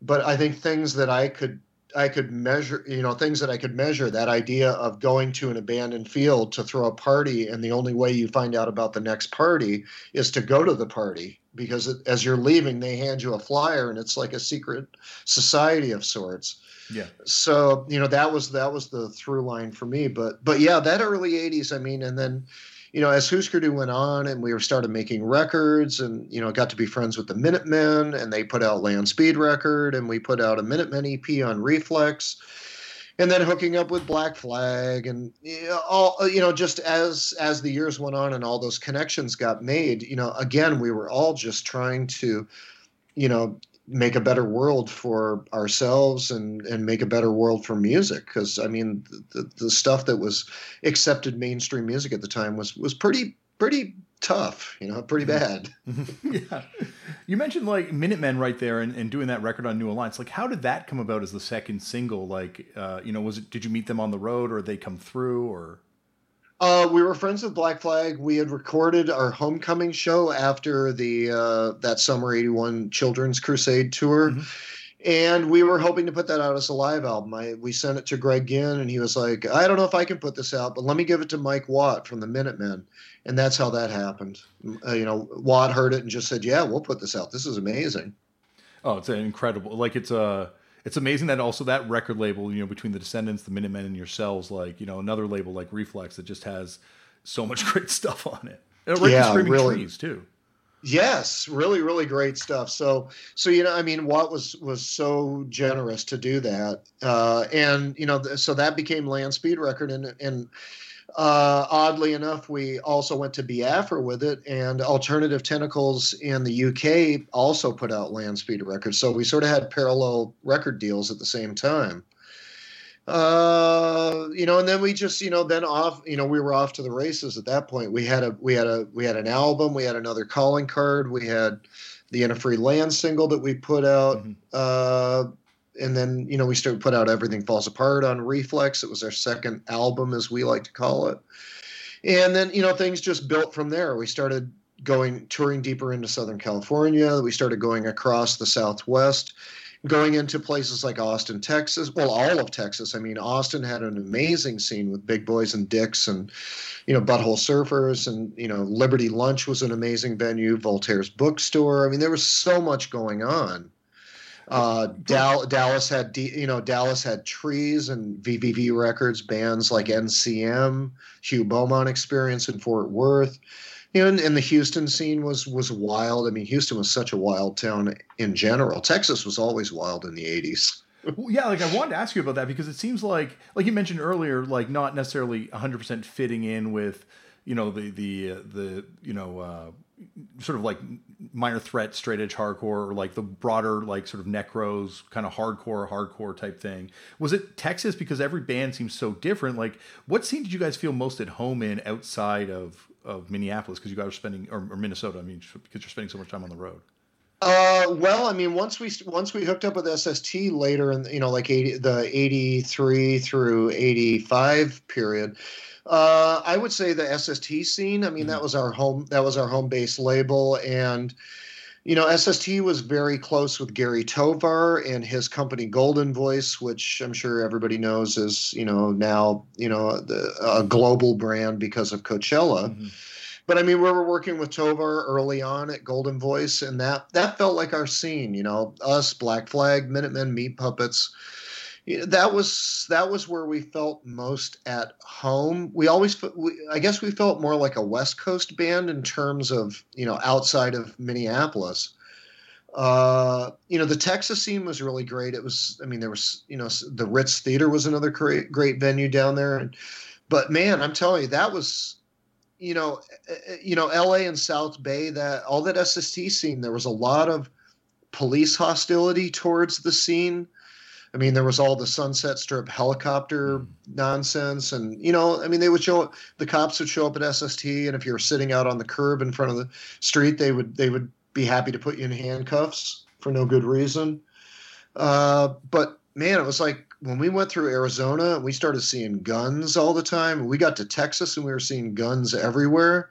but I think things that I could I could measure, you know, things that I could measure. That idea of going to an abandoned field to throw a party, and the only way you find out about the next party is to go to the party because it, as you're leaving, they hand you a flyer, and it's like a secret society of sorts. Yeah. So you know that was that was the through line for me, but but yeah, that early '80s. I mean, and then you know, as Husker Du went on and we started making records and, you know, got to be friends with the Minutemen and they put out Land Speed record and we put out a Minutemen EP on Reflex and then hooking up with Black Flag and all, you know, just as, as the years went on and all those connections got made, you know, again, we were all just trying to, you know, make a better world for ourselves and and make a better world for music because i mean the, the stuff that was accepted mainstream music at the time was was pretty pretty tough you know pretty mm-hmm. bad. (laughs) Yeah. You mentioned like minutemen right there and, and doing that record on new alliance. Like how did that come about as the second single? Like uh, you know was it did you meet them on the road or they come through or uh, we were friends with Black Flag. We had recorded our homecoming show after the uh, that summer '81 Children's Crusade tour, mm-hmm. and we were hoping to put that out as a live album. I, we sent it to Greg Ginn, and he was like, "I don't know if I can put this out, but let me give it to Mike Watt from the Minutemen," and that's how that happened. Uh, you know, Watt heard it and just said, "Yeah, we'll put this out. This is amazing." Oh, it's incredible! Like it's a it's amazing that also that record label, you know, between the Descendents, the Minutemen, and yourselves, like you know, another label like Reflex that just has so much (laughs) great stuff on it. right yeah, really. Trees too. Yes, really, really great stuff. So, so you know, I mean, Watt was was so generous to do that, uh, and you know, so that became Land Speed Record, and and uh, oddly enough, we also went to Biafra with it, and Alternative Tentacles in the UK also put out Land Speed records. So we sort of had parallel record deals at the same time. Uh, you know, and then we just, you know, then off, you know, we were off to the races at that point. We had a, we had a, we had an album, we had another calling card, we had the In a Free Land single that we put out. Mm-hmm. Uh, and then you know we started put out everything falls apart on reflex. It was our second album as we like to call it. And then you know things just built from there. We started going touring deeper into southern california. We started going across the southwest going into places like austin texas. Well all of texas. I mean austin had an amazing scene with big boys and dicks and you know butthole surfers. And you know liberty lunch was an amazing venue voltaire's bookstore. I mean there was so much going on uh, Dallas had you know Dallas had trees and VVV records, bands like NCM, Hugh Beaumont Experience in Fort Worth. You know, and, and, the Houston scene was was wild. I mean, Houston was such a wild town in general. Texas was always wild in the '80s. (laughs) well, yeah, like I wanted to ask you about that because it seems like, like you mentioned earlier, like not necessarily 100% fitting in with, you know, the the uh, the you know uh, sort of like minor threat straight edge hardcore or like the broader like sort of necros kind of hardcore hardcore type thing. Was it texas? Because every band seems so different. Like what scene did you guys feel most at home in outside of of minneapolis? Because you guys are spending or, or, minnesota i mean because you're spending so much time on the road. Uh, well, I mean, once we once we hooked up with SST later in you know like 80, the eighty three through eighty five period, uh, I would say the SST scene. I mean, that mm-hmm. was our home. That was our home base label, and you know, SST was very close with Gary Tovar and his company Golden Voice, which I'm sure everybody knows is you know now you know the, a global brand because of Coachella. Mm-hmm. But I mean, we were working with Tovar early on at Golden Voice, and that that felt like our scene. You know, us Black Flag, Minutemen, Meat Puppets that was that was where we felt most at home. We always, we, I guess, we felt more like a West Coast band in terms of you know outside of Minneapolis. Uh, you know, the Texas scene was really great. It was, I mean, there was, you know, the Ritz Theater was another great great venue down there, and but man, I'm telling you, that was, you know, eh, eh, you know, L.A. and South Bay, that all that SST scene, there was a lot of police hostility towards the scene I mean, there was all the Sunset Strip helicopter nonsense, and you know, I mean, they would show the cops would show up at SST, and if you were sitting out on the curb in front of the street, they would they would be happy to put you in handcuffs for no good reason. Uh, but man, it was like when we went through Arizona, we started seeing guns all the time. We got to Texas, and we were seeing guns everywhere.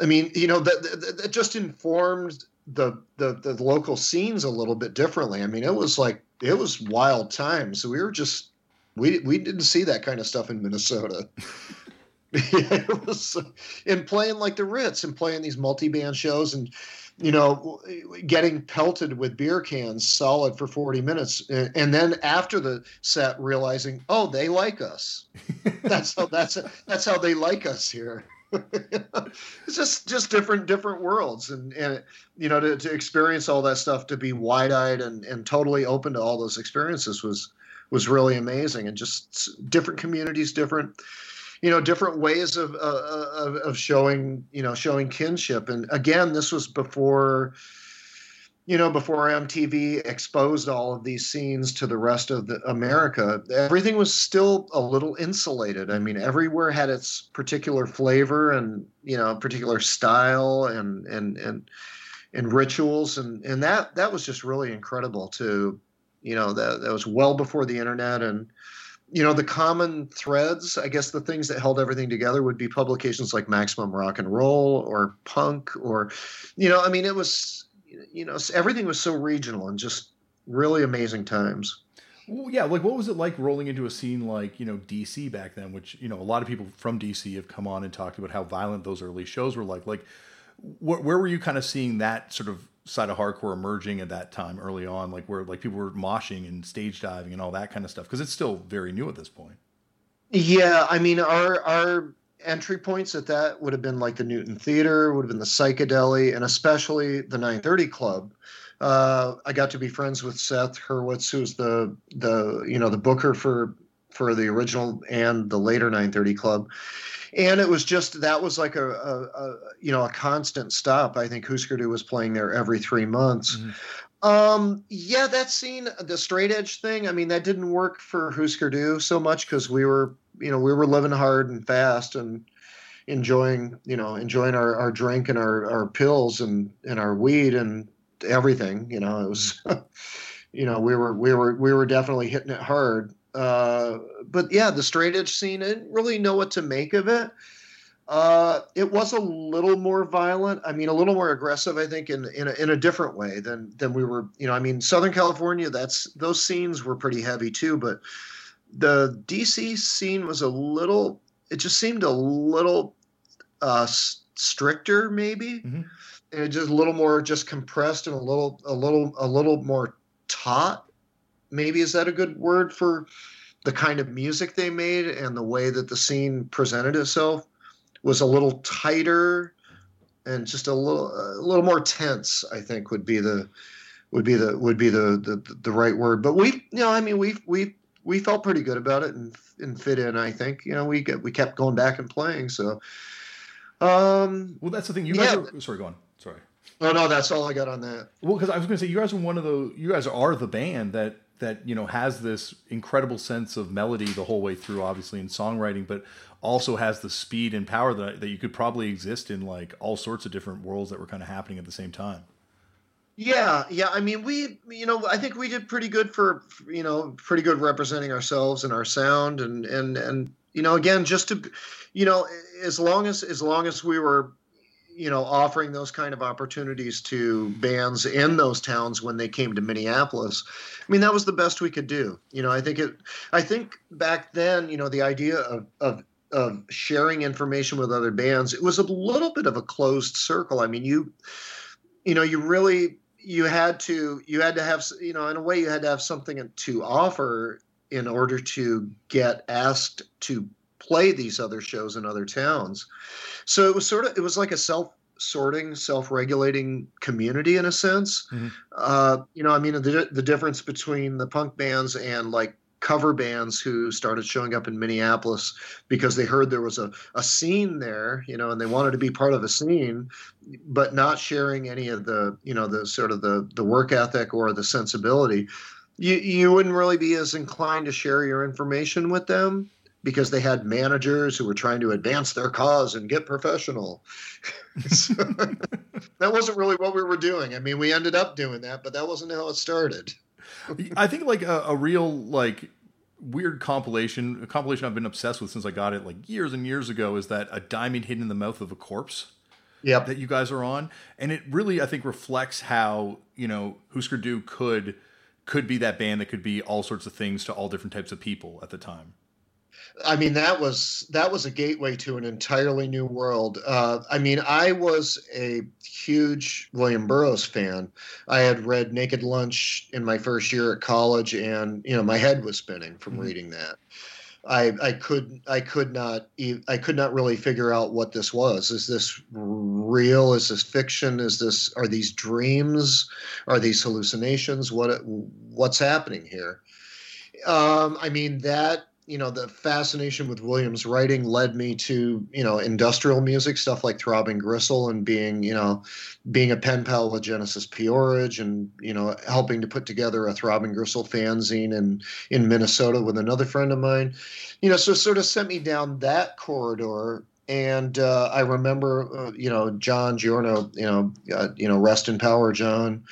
I mean, you know, that, that, that just informed the, the the local scenes a little bit differently. I mean, it was like it was wild times. So we were just we we didn't see that kind of stuff in Minnesota. (laughs) it was in playing like the Ritz and playing these multi-band shows and you know getting pelted with beer cans solid for 40 minutes and then after the set realizing oh they like us (laughs) that's how that's that's how they like us here (laughs) it's just just different different worlds. And and you know to, to experience all that stuff to be wide-eyed and and totally open to all those experiences was was really amazing. And just different communities different you know different ways of, uh, of of showing you know showing kinship. And again this was before you know, before MTV exposed all of these scenes to the rest of the America, everything was still a little insulated. I mean, everywhere had its particular flavor and you know, particular style and and and and rituals, and and that that was just really incredible to, you know, that that was well before the internet and. You know, the common threads, I guess the things that held everything together would be publications like Maximum Rock and Roll or Punk or, you know, I mean, it was you know, everything was so regional and just really amazing times. Well, yeah, like what was it like rolling into a scene like you know DC back then, which you know a lot of people from DC have come on and talked about how violent those early shows were like. Like, wh- where were you kind of seeing that sort of side of hardcore emerging at that time early on, like where like people were moshing and stage diving and all that kind of stuff? Because it's still very new at this point. Yeah, I mean, our our entry points at that would have been like the Newton Theater, would have been the Psychedelly, and especially the 930 Club. Uh, I got to be friends with Seth Hurwitz, who's the the you know the booker for for the original and the later 930 Club, and it was just that was like a, a, a you know a constant stop. I think Husker Du was playing there every three months. Mm-hmm. Um, yeah, that scene, the straight edge thing. I mean, that didn't work for Husker Du so much because we were you know we were living hard and fast and enjoying you know enjoying our, our drink and our, our pills and and our weed and everything you know it was (laughs) you know we were we were we were definitely hitting it hard. Uh, but yeah the straight edge scene i didn't really know what to make of it. Uh, it was a little more violent i mean a little more aggressive i think in in a, in a different way than than we were you know i mean southern california that's those scenes were pretty heavy too but the DC scene was a little. It just seemed a little uh, stricter, maybe, mm-hmm. and just a little more just compressed and a little, a little, a little more taut. Maybe is that a good word for the kind of music they made and the way that the scene presented itself was a little tighter and just a little a little more tense i think would be the would be the would be the the, the right word but we you know i mean we've we we felt pretty good about it and and fit in. I think you know we get, we kept going back and playing. So, um, well, that's the thing. You guys yeah. are sorry. Go on. Sorry. Oh no, that's all I got on that. Well, because I was going to say you guys are one of the you guys are the band that that you know has this incredible sense of melody the whole way through, obviously in songwriting, but also has the speed and power that that you could probably exist in like all sorts of different worlds that were kind of happening at the same time. Yeah, yeah. I mean, we, you know, I think we did pretty good for, you know, pretty good representing ourselves and our sound, and and and you know, again, just to, you know, as long as as long as we were, you know, offering those kind of opportunities to bands in those towns when they came to Minneapolis, I mean, that was the best we could do. You know, I think it, I think back then, you know, the idea of of of sharing information with other bands, it was a little bit of a closed circle. I mean, you you know you really you had to you had to have you know in a way you had to have something to offer in order to get asked to play these other shows in other towns so it was sort of it was like a self sorting self-regulating community in a sense mm-hmm. uh, you know i mean the, the difference between the punk bands and like cover bands who started showing up in Minneapolis because they heard there was a, a scene there, you know, and they wanted to be part of a scene, but not sharing any of the, you know, the sort of the the work ethic or the sensibility. you you wouldn't really be as inclined to share your information with them because they had managers who were trying to advance their cause and get professional. (laughs) (laughs) that wasn't really what we were doing. I mean, we ended up doing that, but that wasn't how it started. I think like a, a, real like weird compilation, a compilation I've been obsessed with since I got it like years and years ago is that a diamond hidden in the mouth of a corpse. Yep. That you guys are on, and it really I think reflects how you know Husker Du could could be that band that could be all sorts of things to all different types of people at the time. I mean, that was that was a gateway to an entirely new world. Uh, I mean, I was a huge William Burroughs fan. I had read Naked Lunch in my first year at college, and you know, my head was spinning from mm-hmm. reading that. I I could I could not I could not really figure out what this was. Is this real? Is this fiction? Is this are these dreams? Are these hallucinations? What what's happening here? Um, I mean that you know the fascination with Williams' writing led me to you know industrial music stuff like Throbbing Gristle and being you know being a pen pal with Genesis P-Orridge and you know helping to put together a Throbbing Gristle fanzine in in Minnesota with another friend of mine, you know so sort of sent me down that corridor. And uh, I remember, uh, you know, John Giorno, you know, uh, you know, rest in power, John.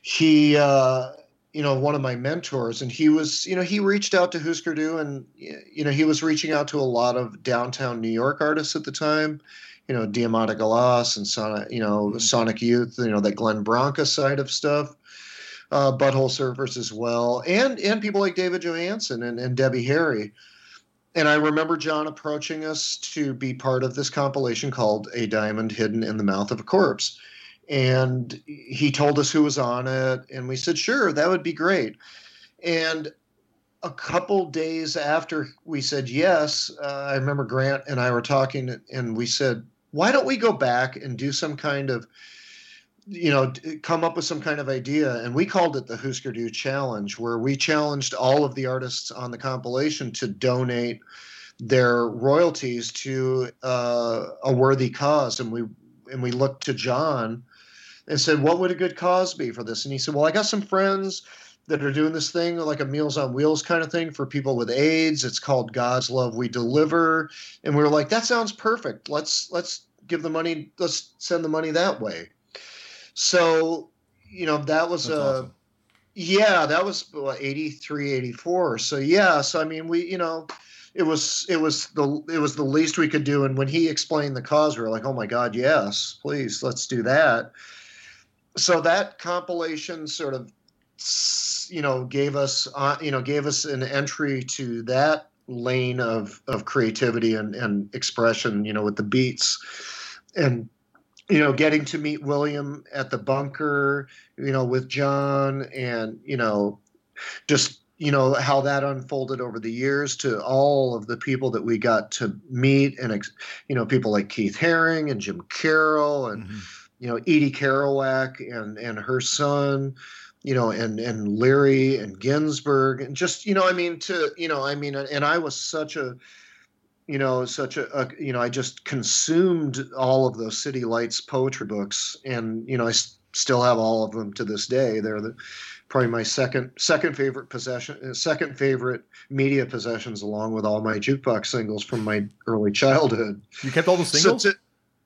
He uh, you know one of my mentors and he was you know he reached out to Husker Du and you know he was reaching out to a lot of downtown New York artists at the time you know Diamanda Galás and Sonic you know mm-hmm. Sonic Youth you know that Glenn Branca side of stuff uh, Butthole Surfers as well and and people like David Johansen and, and Debbie Harry and I remember John approaching us to be part of this compilation called A Diamond Hidden in the Mouth of a Corpse and he told us who was on it and we said sure that would be great. And a couple days after we said yes uh, i remember grant and i were talking and we said why don't we go back and do some kind of you know come up with some kind of idea? And we called it the husker du challenge where we challenged all of the artists on the compilation to donate their royalties to uh, a worthy cause. And we and we looked to john and said, What would a good cause be for this? And he said, Well, I got some friends that are doing this thing like a Meals on Wheels kind of thing for people with AIDS. It's called God's Love We Deliver. And we were like, That sounds perfect. Let's let's give the money, let's send the money that way. So, you know, that was That's a awesome. yeah, that was what, 83, 84. So yeah, so I mean we, you know, it was it was the it was the least we could do. And when he explained the cause, we were like, oh my God, yes, please, let's do that so that compilation sort of you know gave us uh, you know gave us an entry to that lane of of creativity and, and expression you know with the beats. And you know getting to meet william at the bunker you know with john and you know just you know how that unfolded over the years to all of the people that we got to meet and you know people like keith haring and jim carroll and mm-hmm you know Edie Kerouac and and her son, you know, and and Leary and Ginsberg, and just you know, I mean, to you know, I mean, and I was such a you know such a, a, you know i just consumed all of those city lights poetry books and you know i s- still have all of them to this day. They're the probably my second second favorite possession uh, second favorite media possessions along with all my jukebox singles from my early childhood. You kept all the singles? so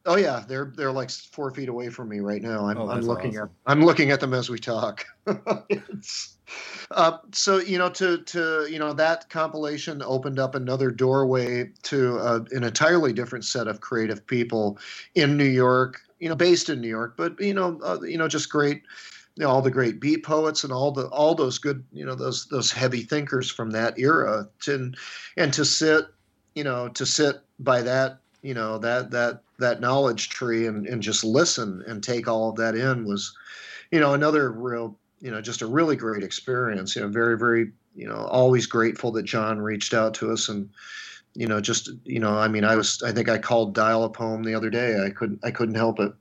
Oh yeah, they're they're like four feet away from me right now. I'm, oh, I'm looking awesome. at I'm looking at them as we talk. (laughs) uh, so you know, to to you know that compilation opened up another doorway to uh, an entirely different set of creative people in New York. You know, based in New York, but you know, uh, you know, just great. You know, all the great beat poets and all the all those good you know those those heavy thinkers from that era. To, and to sit you know to sit by that you know that that that knowledge tree and, and just listen and take all of that in was you know another real you know just a really great experience. You know very very you know always grateful that john reached out to us and you know just you know i mean i was i think i called dial a poem the other day. I couldn't i couldn't help it.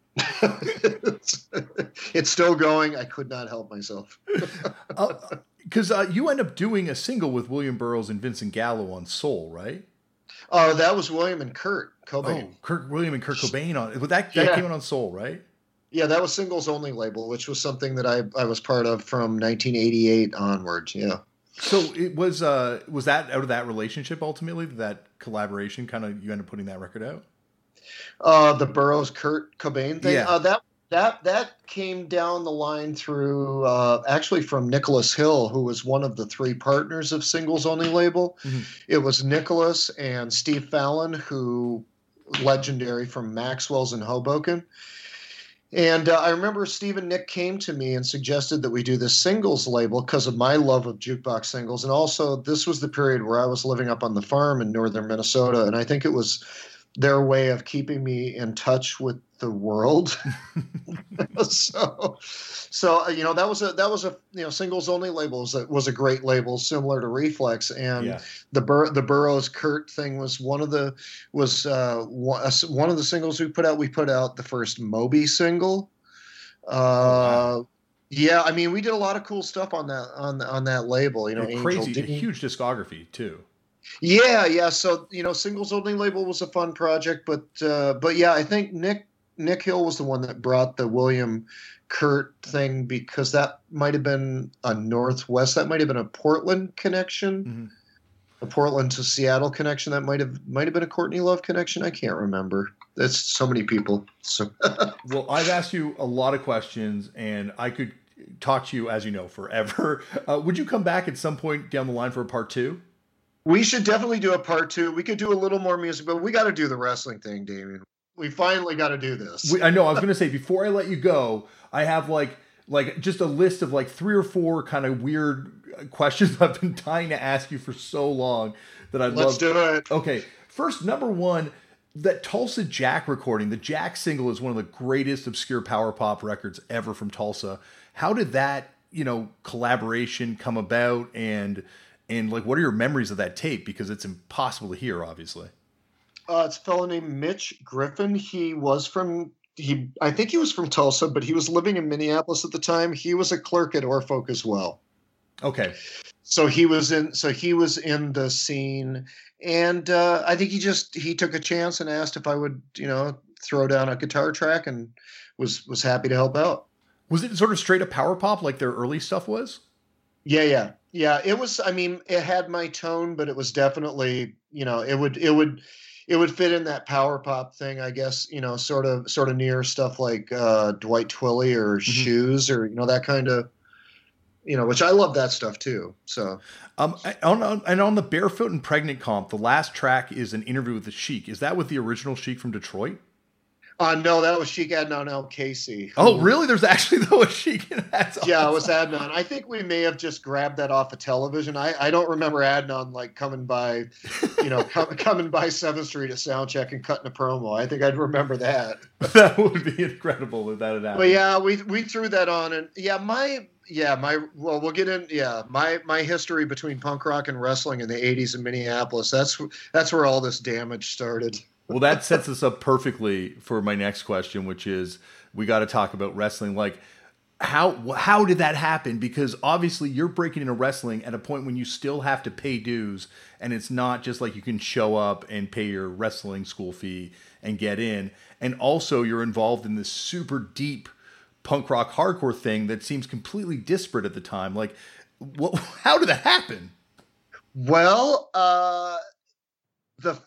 It's, (laughs) it's, still going. I could not help myself. Because (laughs) uh, uh, you end up doing a single with william burroughs and vincent gallo on soul right uh, that was William and Kurt Cobain. Oh, Kurt William and Kurt Cobain on that. That yeah. came out on Soul, right? Yeah, that was singles only label, which was something that I, I was part of from 1988 onwards. Yeah. So it was uh was that out of that relationship ultimately that collaboration kind of you ended up putting that record out? Uh, the Burroughs Kurt Cobain thing. Yeah. Uh, that that that came down the line through uh, actually from Nicholas Hill, who was one of the three partners of Singles Only label. Mhm. It was Nicholas and Steve Fallon, who legendary from Maxwell's in Hoboken. And uh, I remember Steve and Nick came to me and suggested that we do this singles label because of my love of jukebox singles. And also, this was the period where I was living up on the farm in northern Minnesota. And I think it was their way of keeping me in touch with the world. (laughs) (laughs) so, so uh, you know that was a that was a you know singles only label was a, was a great label similar to Reflex and Yeah. the Bur- the Burroughs Kurt thing was one of the was uh, one, uh, of the singles we put out. We put out the first Moby single. Uh, Yeah, I mean we did a lot of cool stuff on that on on that label. You know, crazy, a huge discography too. Yeah, yeah. So you know, singles only label was a fun project, but uh, but yeah, I think Nick Nick Hill was the one that brought the William Kurt thing because that might have been a Northwest. That might have been a Portland connection, Mhm. a Portland to Seattle connection. That might have might have been a Courtney Love connection. I can't remember. That's so many people. So (laughs) Well, I've asked you a lot of questions, and I could talk to you, as you know, forever. (laughs) Uh, would you come back at some point down the line for a part two? We should definitely do a part two. We could do a little more music, but we got to do the wrestling thing, Damian. We finally got to do this. We, I know. I was going to say before I let you go, I have like like just a list of like three or four kind of weird questions (laughs) I've been dying to ask you for so long that I'd Let's love. do it. Okay, first number one, that Tulsa Jack recording. The Jack single is one of the greatest obscure power pop records ever from Tulsa. How did that you know collaboration come about and and like what are your memories of that tape because it's impossible to hear obviously Uh, it's a fellow named Mitch Griffin. He was from he. I think he was from Tulsa, but he was living in Minneapolis at the time. He was a clerk at Oar Folk as well. okay So he was in. So he was in the scene, and uh, I think he just he took a chance and asked if I would, you know, throw down a guitar track, and was was happy to help out. was it sort of straight up power pop like their early stuff was Yeah, yeah, yeah. It was. I mean, it had my tone, but it was definitely, you know, it would, it would, it would fit in that power pop thing, I guess. You know, sort of, sort of near stuff like uh, Dwight Twilley or Shoes or you know that kind of, you know, which I love that stuff too. So Um, on, on, and on the Barefoot and Pregnant comp, the last track is an interview with the Sheik. Is that with the original Sheik from Detroit? Uh, no, that was Sheik Adnan Al-Kaissie. Oh, really? There's actually (laughs) though a Sheik in that. Yeah, it was Adnan. I think we may have just grabbed that off of television. I, I don't remember Adnan like coming by, you know, (laughs) com- coming by Seventh Street at soundcheck and cutting a promo. I think I'd remember that. (laughs) that would be incredible if that had happened. But yeah, we we threw that on, and yeah, my yeah my well, we'll get in. Yeah, my my history between punk rock and wrestling in the '80s in Minneapolis. That's that's where all this damage started. Well, that sets us up perfectly for my next question, which is we got to talk about wrestling. Like, how how did that happen? Because obviously you're breaking into wrestling at a point when you still have to pay dues, and it's not just like you can show up and pay your wrestling school fee and get in. And also, you're involved in this super deep punk rock hardcore thing that seems completely disparate at the time. Like, what? (laughs) How did that happen? Well, uh, the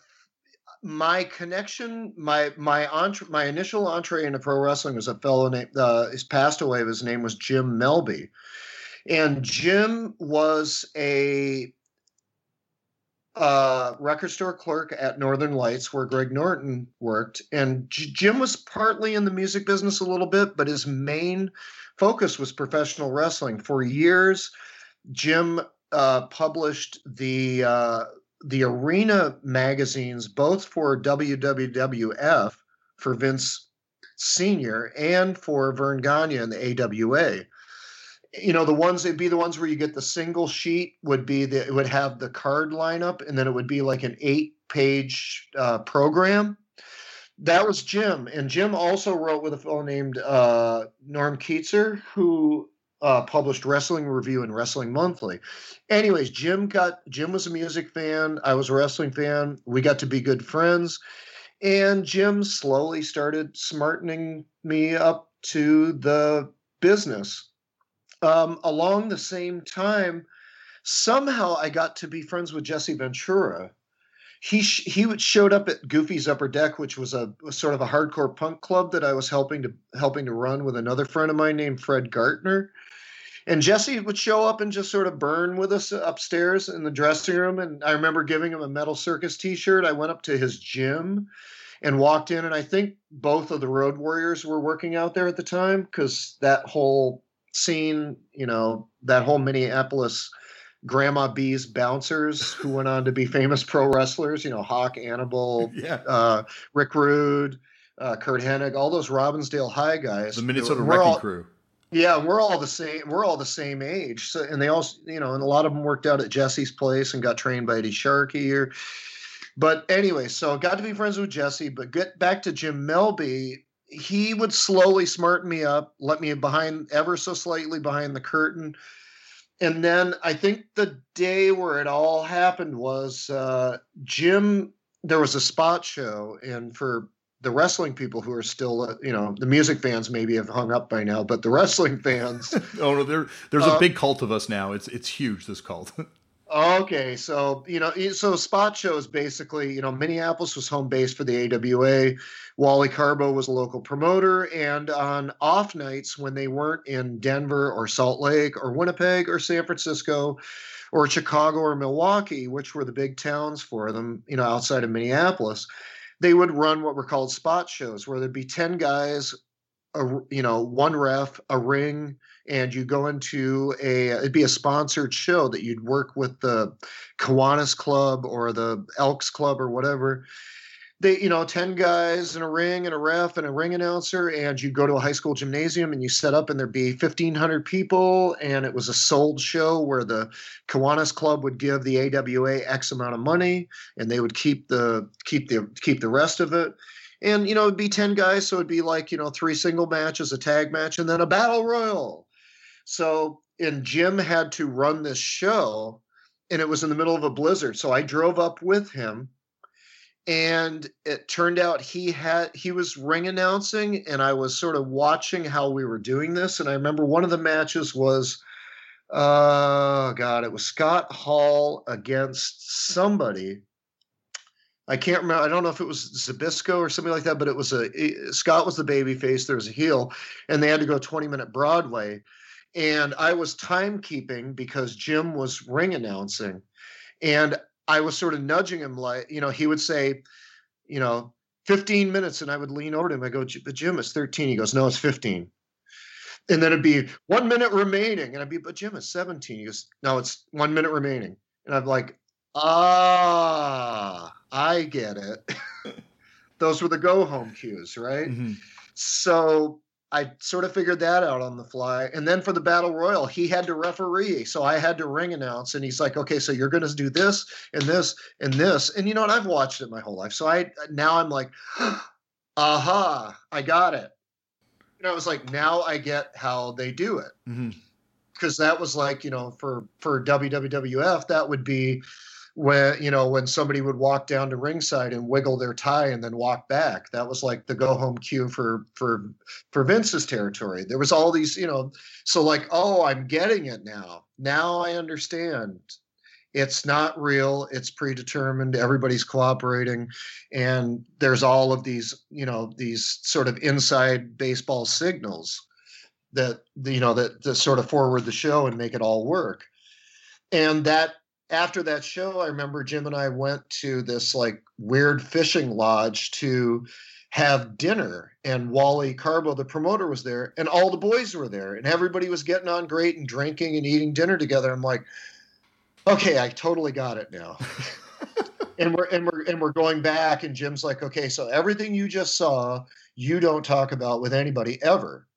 my connection, my my entre, my initial entree into pro wrestling was a fellow named uh, he's passed away. His name was Jim Melby, and Jim was a uh, record store clerk at Northern Lights, where Greg Norton worked. And J- Jim was partly in the music business a little bit, but his main focus was professional wrestling. For years, Jim uh, published the uh, the arena magazines, both for WWWF for Vince Senior and for Verne Gagne and the AWA. You know, the ones they'd be the ones where you get the single sheet would be that it would have the card lineup, and then it would be like an eight page uh, program. That was Jim, and Jim also wrote with a fellow named uh, Norm Kietzer, who uh, published Wrestling Review and Wrestling Monthly. Anyways, Jim got Jim was a music fan. I was a wrestling fan. We got to be good friends, And Jim slowly started smartening me up to the business. Um, along the same time, somehow I got to be friends with Jesse Ventura. He sh- he showed up at Goofy's Upper Deck, which was a, a, sort of a hardcore punk club that I was helping to helping to run with another friend of mine named Fred Gartner. And Jesse would show up and just sort of burn with us upstairs in the dressing room. And I remember giving him a Metal Circus T-shirt. I went up to his gym and walked in, and I think both of the Road Warriors were working out there at the time because that whole scene, you know, that whole Minneapolis Grandma B's bouncers who went on to be famous pro wrestlers, you know, Hawk Animal, (laughs) yeah. uh, Rick Rude, uh, Curt Hennig, all those Robbinsdale High guys. The Minnesota Wrecking all, Crew. Yeah, we're all the same. We're all the same age. So, and they also, you know, and a lot of them worked out at Jesse's place and got trained by Eddie Sharkey. Or, but anyway, so got to be friends with Jesse. But get back to Jim Melby he would slowly smarten me up, let me behind ever so slightly behind the curtain. And then I think the day where it all happened was uh, Jim. There was a spot show, and for the wrestling people who are still, uh, you know, the music fans maybe have hung up by now, but the wrestling fans. (laughs) oh no, there, there's uh, a big cult of us now. It's it's huge. This cult. (laughs) Okay, so you know, so spot shows basically, you know, Minneapolis was home base for the AWA. Wally Karbo was a local promoter, and on off nights when they weren't in Denver or Salt Lake or Winnipeg or San Francisco or Chicago or Milwaukee, which were the big towns for them, you know, outside of Minneapolis, they would run what were called spot shows, where there'd be ten guys, a, you know, one ref, a ring and you go into a it'd be a sponsored show that you'd work with the Kiwanis Club or the Elks Club or whatever. They, you know, 10 guys in a ring and a ref and a ring announcer, and you go to a high school gymnasium and you set up, and there'd be 1,500 people, and it was a sold show where the Kiwanis Club would give the AWA X amount of money, and they would keep the keep the keep the rest of it and you know it'd be 10 guys so it'd be like you know three single matches a tag match and then a battle royal so, and Jim had to run this show, and it was in the middle of a blizzard. So I drove up with him, and it turned out he had he was ring announcing, and I was sort of watching how we were doing this. And I remember one of the matches was, uh, God, it was Scott Hall against somebody. I can't remember. I don't know if it was Zbyszko or something like that, but it was a Scott was the baby face. There was a heel, and they had to go 20 minute Broadway and I was timekeeping because Jim was ring announcing, and I was sort of nudging him like you know he would say, you know, 15 minutes, and I would lean over to him. I go, but Jim, it's 13. He goes, no, it's 15. And then it'd be one minute remaining, and I'd be, but Jim, it's 17. He goes, no, it's one minute remaining, and I'm like, ah, I get it. (laughs) Those were the go home cues, right? Mm-hmm. So I sort of figured that out on the fly. And then for the battle royal, he had to referee. So I had to ring announce. And he's like, okay, so you're going to do this and this and this. And you know what? I've watched it my whole life. So I now I'm like, (gasps) aha, I got it. And I was like, now I get how they do it. Because mm-hmm. that was like, you know, for for WWF, that would be when you know when somebody would walk down to ringside and wiggle their tie and then walk back that was like the go home cue for for for vince's territory. There was all these you know so like oh i'm getting it now. Now i understand. It's not real. It's predetermined. Everybody's cooperating. And there's all of these you know these sort of inside baseball signals that you know that, that sort of forward the show and make it all work. And that after that show, I remember Jim and I went to this like weird fishing lodge to have dinner and Wally Karbo, the promoter, was there, and all the boys were there, and everybody was getting on great and drinking and eating dinner together. I'm like, okay, I totally got it now. (laughs) and we're and we're and we're going back, and Jim's like, okay, so everything you just saw, you don't talk about with anybody ever.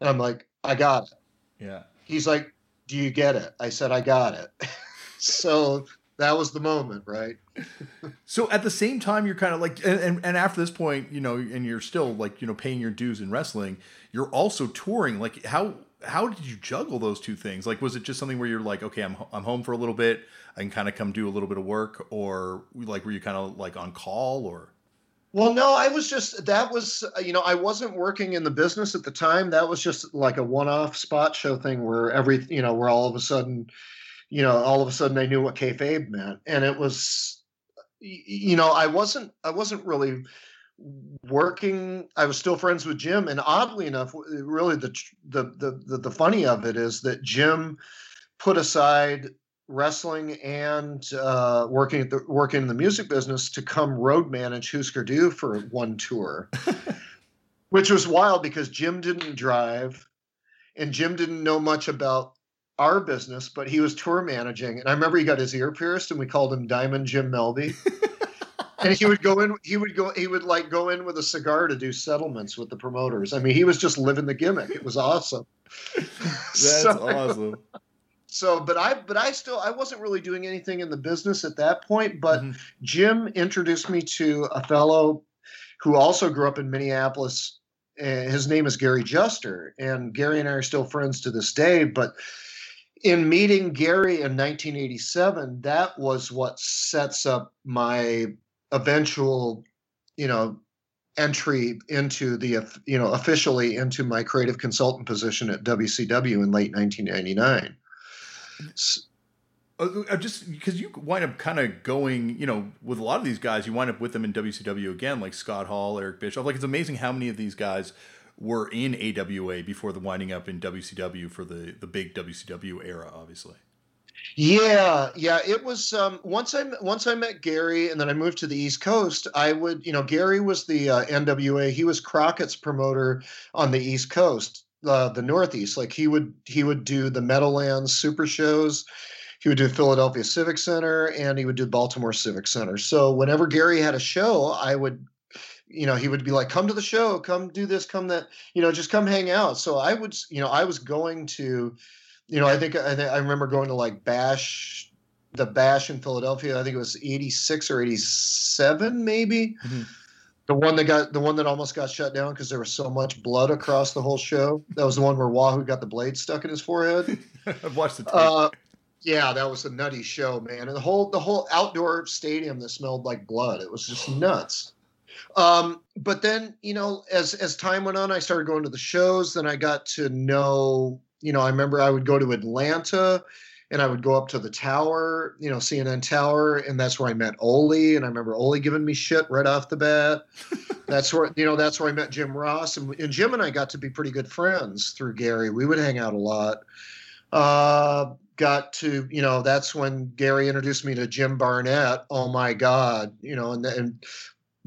And I'm like, I got it. Yeah. He's like, do you get it? I said, I got it. (laughs) so that was the moment, right? (laughs) so at the same time, you're kind of like, and, and, and, after this point, you know, and you're still like, you know, paying your dues in wrestling. You're also touring. Like, how how did you juggle those two things? Like, was it just something where you're like, okay, I'm I'm home for a little bit, I can kind of come do a little bit of work, or like, were you kind of like on call, or? Well, no, I was just that was uh, you know I wasn't working in the business at the time. That was just like a one-off spot show thing where every you know where all of a sudden, you know, all of a sudden I knew what kayfabe meant, and it was, you know, I wasn't I wasn't really working. I was still friends with Jim, and oddly enough, really the the the the, the funny of it is that Jim put aside wrestling and uh, working at the working in the music business to come road manage Husker Du for one tour, (laughs) which was wild because Jim didn't drive, and Jim didn't know much about our business, but he was tour managing. And I remember he got his ear pierced, and we called him Diamond Jim Melby. (laughs) and he would go in he would go he would like go in with a cigar to do settlements with the promoters i mean he was just living the gimmick it was awesome (laughs) (laughs) that's so, awesome so but i but i still i wasn't really doing anything in the business at that point but mm-hmm. jim introduced me to a fellow who also grew up in minneapolis And his name is gary juster and gary and i are still friends to this day but in meeting gary in 1987 that was what sets up my eventual you know entry into the you know officially into my creative consultant position at WCW in late 1999 uh, just because you wind up kind of going, you know, with a lot of these guys, you wind up with them in WCW again, like Scott Hall, Eric Bischoff. Like it's amazing how many of these guys were in AWA before the winding up in WCW for the the big WCW era, obviously. Yeah, yeah. It was um, once I once I met Gary, and then I moved to the East Coast. I would, you know, Gary was the uh, NWA. He was Crockett's promoter on the East Coast uh, the Northeast. Like he would he would do the Meadowlands Super shows. He would do Philadelphia Civic Center and he would do Baltimore Civic Center. So whenever Gary had a show, I would you know he would be like come to the show come do this come that you know just come hang out so i would you know i was going to you know i think i, I remember going to like bash the bash in philadelphia i think it was 86 or 87 maybe mm-hmm. The one that got the one that almost got shut down because there was so much blood across the whole show. That was the one where Wahoo got the blade stuck in his forehead. (laughs) I've watched the tape. Uh, yeah, that was a nutty show, man. And the whole the whole outdoor stadium that smelled like blood. It was just nuts. Um, but then, you know, as as time went on, I started going to the shows. Then I got to know, you know, I remember I would go to Atlanta and I would go up to the tower, you know, CNN Tower, and that's where I met Ole. And I remember Ole giving me shit right off the bat. (laughs) that's where, you know, that's where I met Jim Ross. And, and, Jim and I got to be pretty good friends through Gary. We would hang out a lot. Uh, got to, you know, that's when Gary introduced me to Jim Barnett. Oh my God, you know, and, and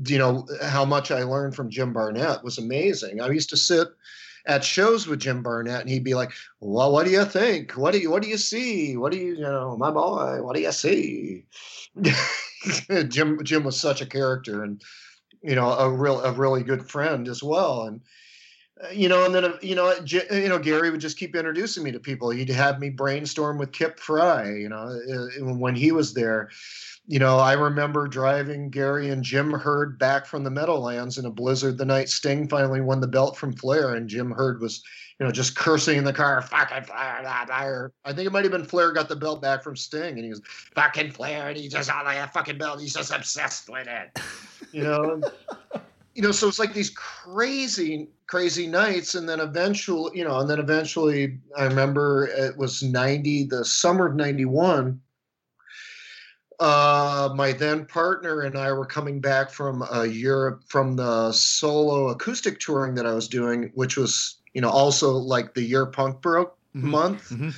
you know, how much I learned from Jim Barnett was amazing. I used to sit at shows with Jim Barnett, and he'd be like, "Well, what do you think? What do you what do you see? What do you you know, my boy? What do you see?" (laughs) Jim Jim was such a character, and you know, a real a really good friend as well, and uh, you know, and then uh, you know, you know, Gary would just keep introducing me to people. He'd have me brainstorm with Kip Frey, you know, uh, when he was there you know, I remember driving Gary and Jim Herd back from the Meadowlands in a blizzard the night Sting finally won the belt from Flair, and Jim Herd was, you know, just cursing in the car, fucking Flair. I think it might have been Flair got the belt back from Sting, and he was fucking Flair, and he just oh all that fucking belt, he's just obsessed with it, (laughs) you know. you know, so it's like these crazy, crazy nights, and then eventually, you know, and then eventually, I remember it was ninety, the summer of ninety one uh, my then partner and I were coming back from uh, Europe from the solo acoustic touring that I was doing, which was, you know, also like the year punk broke mm-hmm. month. Mm-hmm.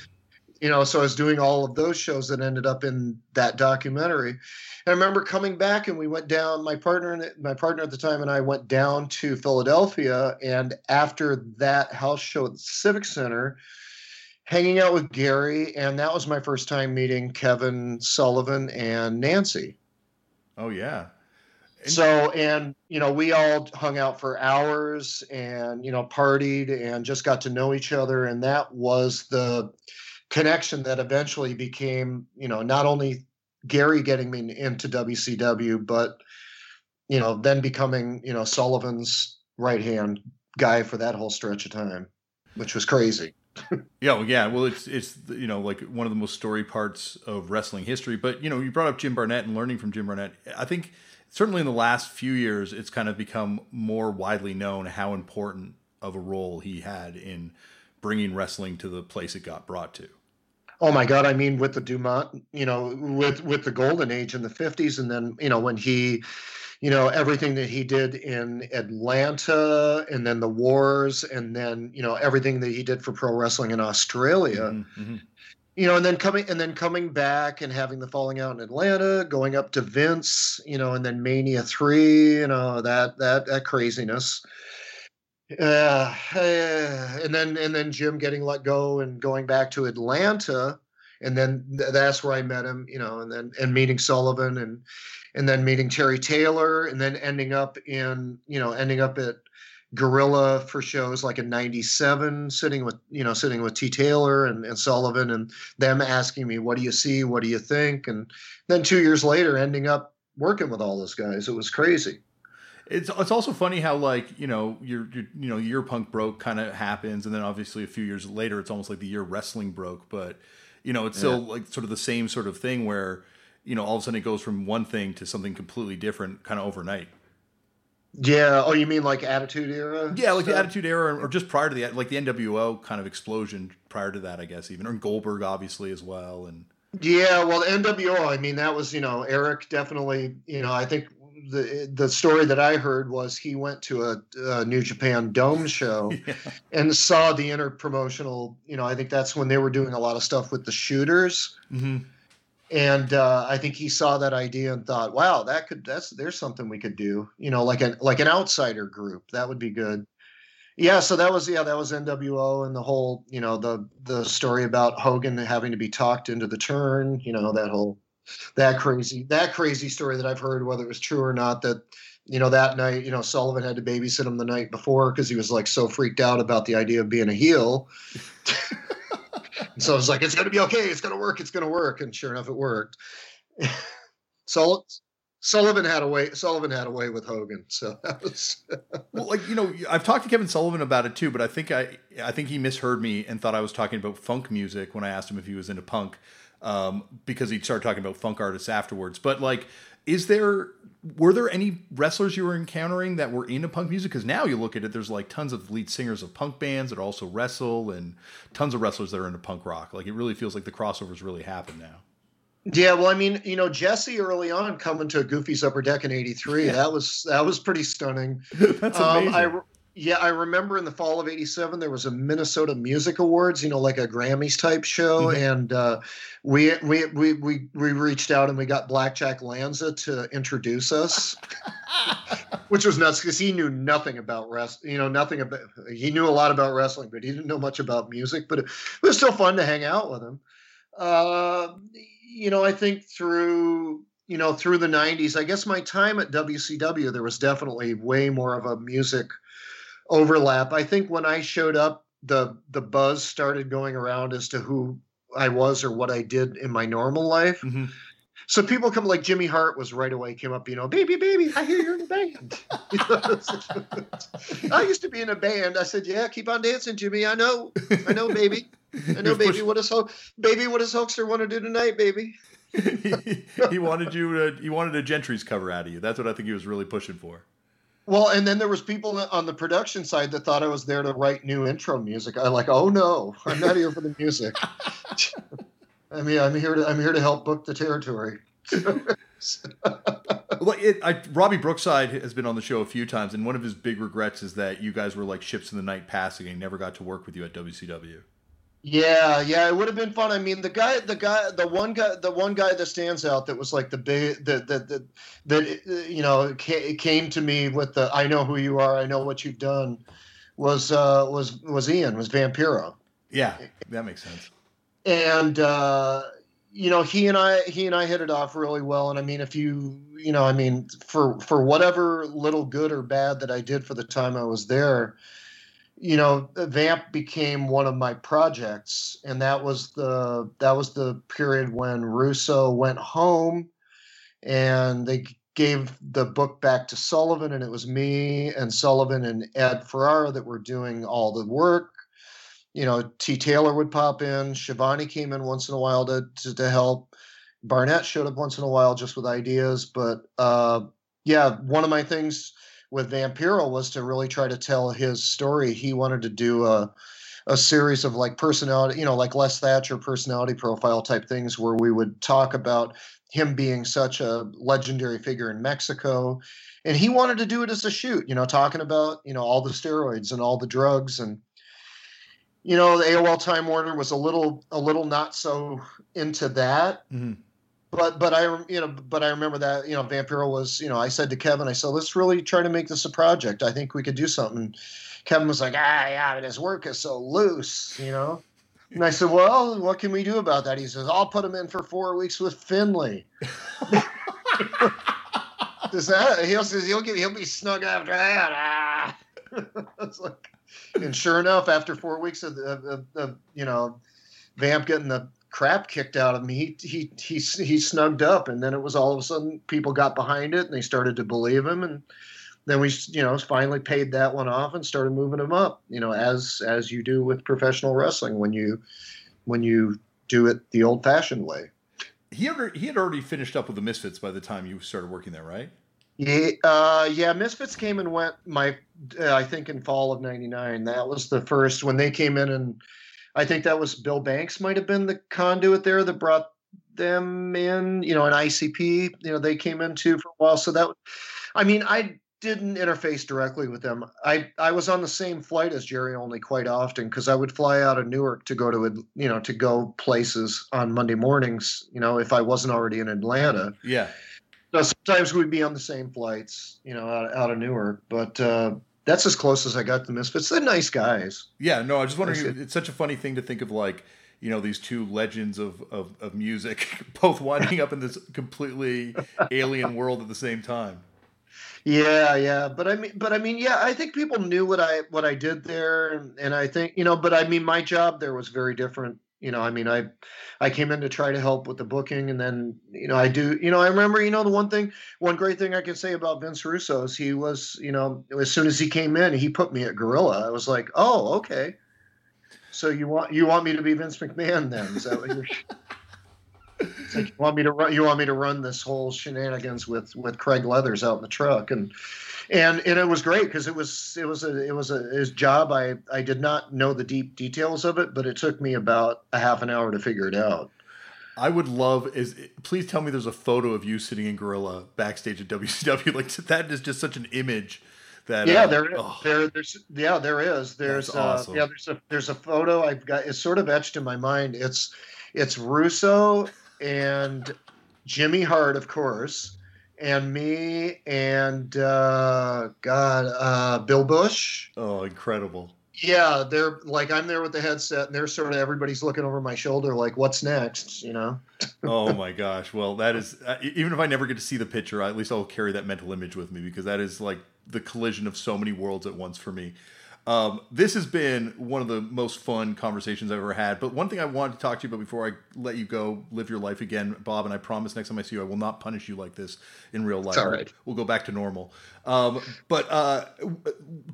You know, so I was doing all of those shows that ended up in that documentary. And I remember coming back and we went down. My partner, my partner at the time, and I went down to Philadelphia. And after that house show at the Civic Center, hanging out with Gary, and that was my first time meeting Kevin Sullivan and Nancy. Oh yeah. And- so and you know we all hung out for hours and you know partied and just got to know each other and that was the connection that eventually became you know not only Gary getting me into WCW but you know then becoming you know Sullivan's right hand guy for that whole stretch of time which was crazy yeah, well, yeah. Well, it's it's you know like one of the most story parts of wrestling history. But you know, you brought up Jim Barnett and learning from Jim Barnett. I think certainly in the last few years, it's kind of become more widely known how important of a role he had in bringing wrestling to the place it got brought to. Oh my God! I mean, with the Dumont, you know, with with the golden age in the '50s, and then you know when he, you know, everything that he did in Atlanta, and then the wars, and then you know everything that he did for pro wrestling in Australia. Mm-hmm, mm-hmm. You know, and then coming and then coming back and having the falling out in Atlanta, going up to Vince, you know, and then Mania three, you know, that that that craziness. Uh, and then and then Jim getting let go and going back to Atlanta, and then th- that's where I met him, you know, and then and meeting Sullivan and and then meeting Terry Taylor, and then ending up in you know ending up at Gorilla for shows like in '97, sitting with you know sitting with T Taylor and, and Sullivan, and them asking me, "What do you see? What do you think?" And then two years later, ending up working with all those guys. It was crazy. It's it's also funny how like you know your, your you know year punk broke kind of happens, and then obviously a few years later, it's almost like the year wrestling broke. But you know, it's still yeah. like sort of the same sort of thing where you know all of a sudden it goes from one thing to something completely different, kind of overnight. Yeah. Oh, you mean like Attitude Era? Yeah, like stuff? the Attitude Era, or just prior to the like the NWO kind of explosion prior to that, I guess even, or Goldberg obviously as well, and. Yeah, well, the NWO. I mean, that was you know Eric definitely. You know, I think the the story that I heard was he went to a, a New Japan Dome show (laughs) yeah. and saw the interpromotional. You know, I think that's when they were doing a lot of stuff with the shooters. Mm-hmm. And uh, I think he saw that idea and thought, "Wow, that could that's there's something we could do. You know, like an like an outsider group that would be good." Yeah, so that was yeah, that was NWO and the whole you know the the story about Hogan having to be talked into the turn. You know that whole that crazy that crazy story that I've heard, whether it was true or not, that you know that night, you know Sullivan had to babysit him the night before because he was like so freaked out about the idea of being a heel. So I was like, it's gonna be okay, it's gonna work, it's gonna work, and sure enough, it worked. (laughs) so Sullivan had a way. Sullivan had a way with Hogan, so that was. (laughs) well, like you know, I've talked to Kevin Sullivan about it too, but I think I, I think he misheard me and thought I was talking about funk music when I asked him if he was into punk um, because he started talking about funk artists afterwards. But like, is there were there any wrestlers you were encountering that were into punk music? Because now you look at it, there's like tons of lead singers of punk bands that also wrestle, and tons of wrestlers that are into punk rock. Like it really feels like the crossovers really happen now. Yeah, well, I mean, you know, Jesse early on coming to Goofy's Upper Deck in '83, yeah. that was that was pretty stunning. (laughs) That's amazing. Um, I, yeah, I remember in the fall of '87 there was a Minnesota Music Awards, you know, like a Grammys type show, mm-hmm. and uh, we, we we we we reached out and we got Blackjack Lanza to introduce us, (laughs) which was nuts because he knew nothing about wrestling. You know, nothing about. He knew a lot about wrestling, but he didn't know much about music. But it, it was still fun to hang out with him. Uh, you know, I think through you know through the '90s, I guess my time at WCW, there was definitely way more of a music overlap. I think when I showed up, the the buzz started going around as to who I was or what I did in my normal life. Mm-hmm. So people come like Jimmy Hart was right away came up, you know, baby, baby, I hear you're in a band. (laughs) I used to be in a band. I said, yeah, keep on dancing, Jimmy. I know, I know, baby. I (laughs) know, baby. What does Ho- baby? What does Hulkster want to do tonight, baby? he, (laughs) he wanted you to. He wanted a Gentry's cover out of you. That's what I think he was really pushing for. Well, and then there was people on the production side that thought I was there to write new intro music. I'm like, oh no, I'm not here for the music. (laughs) I mean, I'm here to I'm here to help book the territory. (laughs) well, it, I, Robbie Brookside has been on the show a few times, and one of his big regrets is that you guys were like ships in the night passing, and he never got to work with you at WCW. Yeah, yeah, it would have been fun. I mean, the guy, the guy, the one guy, the one guy that stands out that was like the big, that that that you know came to me with the "I know who you are, I know what you've done," was uh, was was Ian, was Vampiro. Yeah, that makes sense. And uh, you know, he and I, he and I hit it off really well. And I mean, if you, you know, I mean, for for whatever little good or bad that I did for the time I was there you know vamp became one of my projects and that was the that was the period when russo went home and they gave the book back to sullivan and it was me and sullivan and ed ferrara that were doing all the work. You know t. Taylor would pop in Schiavone came in once in a while to, to, to help. Barnett showed up once in a while just with ideas but uh yeah, one of my things with Vampiro was to really try to tell his story. He wanted to do a a series of like personality, you know, like Les Thatcher personality profile type things where we would talk about him being such a legendary figure in Mexico. And he wanted to do it as a shoot, you know, talking about, you know, all the steroids and all the drugs and you know, the AOL Time Warner was a little a little not so into that. Mm-hmm but but I you know but I remember that you know Vampiro was you know I said to Kevin I said let's really try to make this a project I think we could do something. Kevin was like ah yeah but his work is so loose you know. And I said, "Well, what can we do about that?" He says, "I'll put him in for four weeks with Finlay." (laughs) Does that? He'll says he'll get he'll be snug after that. Ah. (laughs) like, and sure enough, after four weeks of, of, of, of you know, Vamp getting the crap kicked out of me. He he he he snugged up, and then it was all of a sudden people got behind it and they started to believe him, and then we you know finally paid that one off and started moving him up. You know, as as you do with professional wrestling when you when you do it the old fashioned way. He had, he had already finished up with the Misfits by the time you started working there, right? Yeah, uh, yeah. Misfits came and went. My, uh, I think in fall of '99. That was the first when they came in and I think that was Bill Banks might have been the conduit there that brought them in, you know, an ICP, you know, they came into for a while. So that, I mean, I didn't interface directly with them. I, I was on the same flight as Jerry only quite often because I would fly out of Newark to go to, you know, to go places on Monday mornings, you know, if I wasn't already in Atlanta. Yeah. So sometimes we'd be on the same flights, you know, out, out of Newark. But, uh, that's as close as I got to Misfits. They're nice guys. Yeah, no, I just wondering. It's such a funny thing to think of, like you know, these two legends of of, of music (laughs) both winding up in this completely alien world at the same time. Yeah, yeah, but I mean, but I mean, yeah, I think people knew what I what I did there, and, and I think you know, but I mean, my job there was very different you know, I mean, I I came in to try to help with the booking, and then you know, I do. You know, I remember, you know, the one thing, one great thing I can say about Vince Russo is he was, you know, as soon as he came in, he put me at Gorilla. I was like, oh, okay. So you want you want me to be Vince McMahon then? Is that what you're? (laughs) like you want me to run you want me to run this whole shenanigans with with Craig Leathers out in the truck and and and it was great because it was it was a it was a his job. I I did not know the deep details of it, but it took me about a half an hour to figure it out. I would love is please tell me there's a photo of you sitting in Gorilla backstage at WCW. (laughs) Like that is just such an image. That, yeah, uh, there, oh. there, there's, yeah, there is. There's, awesome. uh, yeah, there's a, there's a photo I've got. It's sort of etched in my mind. It's, it's Russo and Jimmy Hart, of course, and me and uh, God, uh, Bill Busch. Oh, incredible! Yeah, they're like I'm there with the headset, and they're sort of everybody's looking over my shoulder, like, "What's next?" You know. (laughs) oh my gosh! Well, that is uh, even if I never get to see the picture, at least I'll carry that mental image with me because that is like the collision of so many worlds at once for me. Um, this has been one of the most fun conversations I've ever had. But one thing I wanted to talk to you about before I let you go live your life again, Bob, and I promise next time I see you, I will not punish you like this in real life. It's all right. We'll go back to normal. Um, but uh,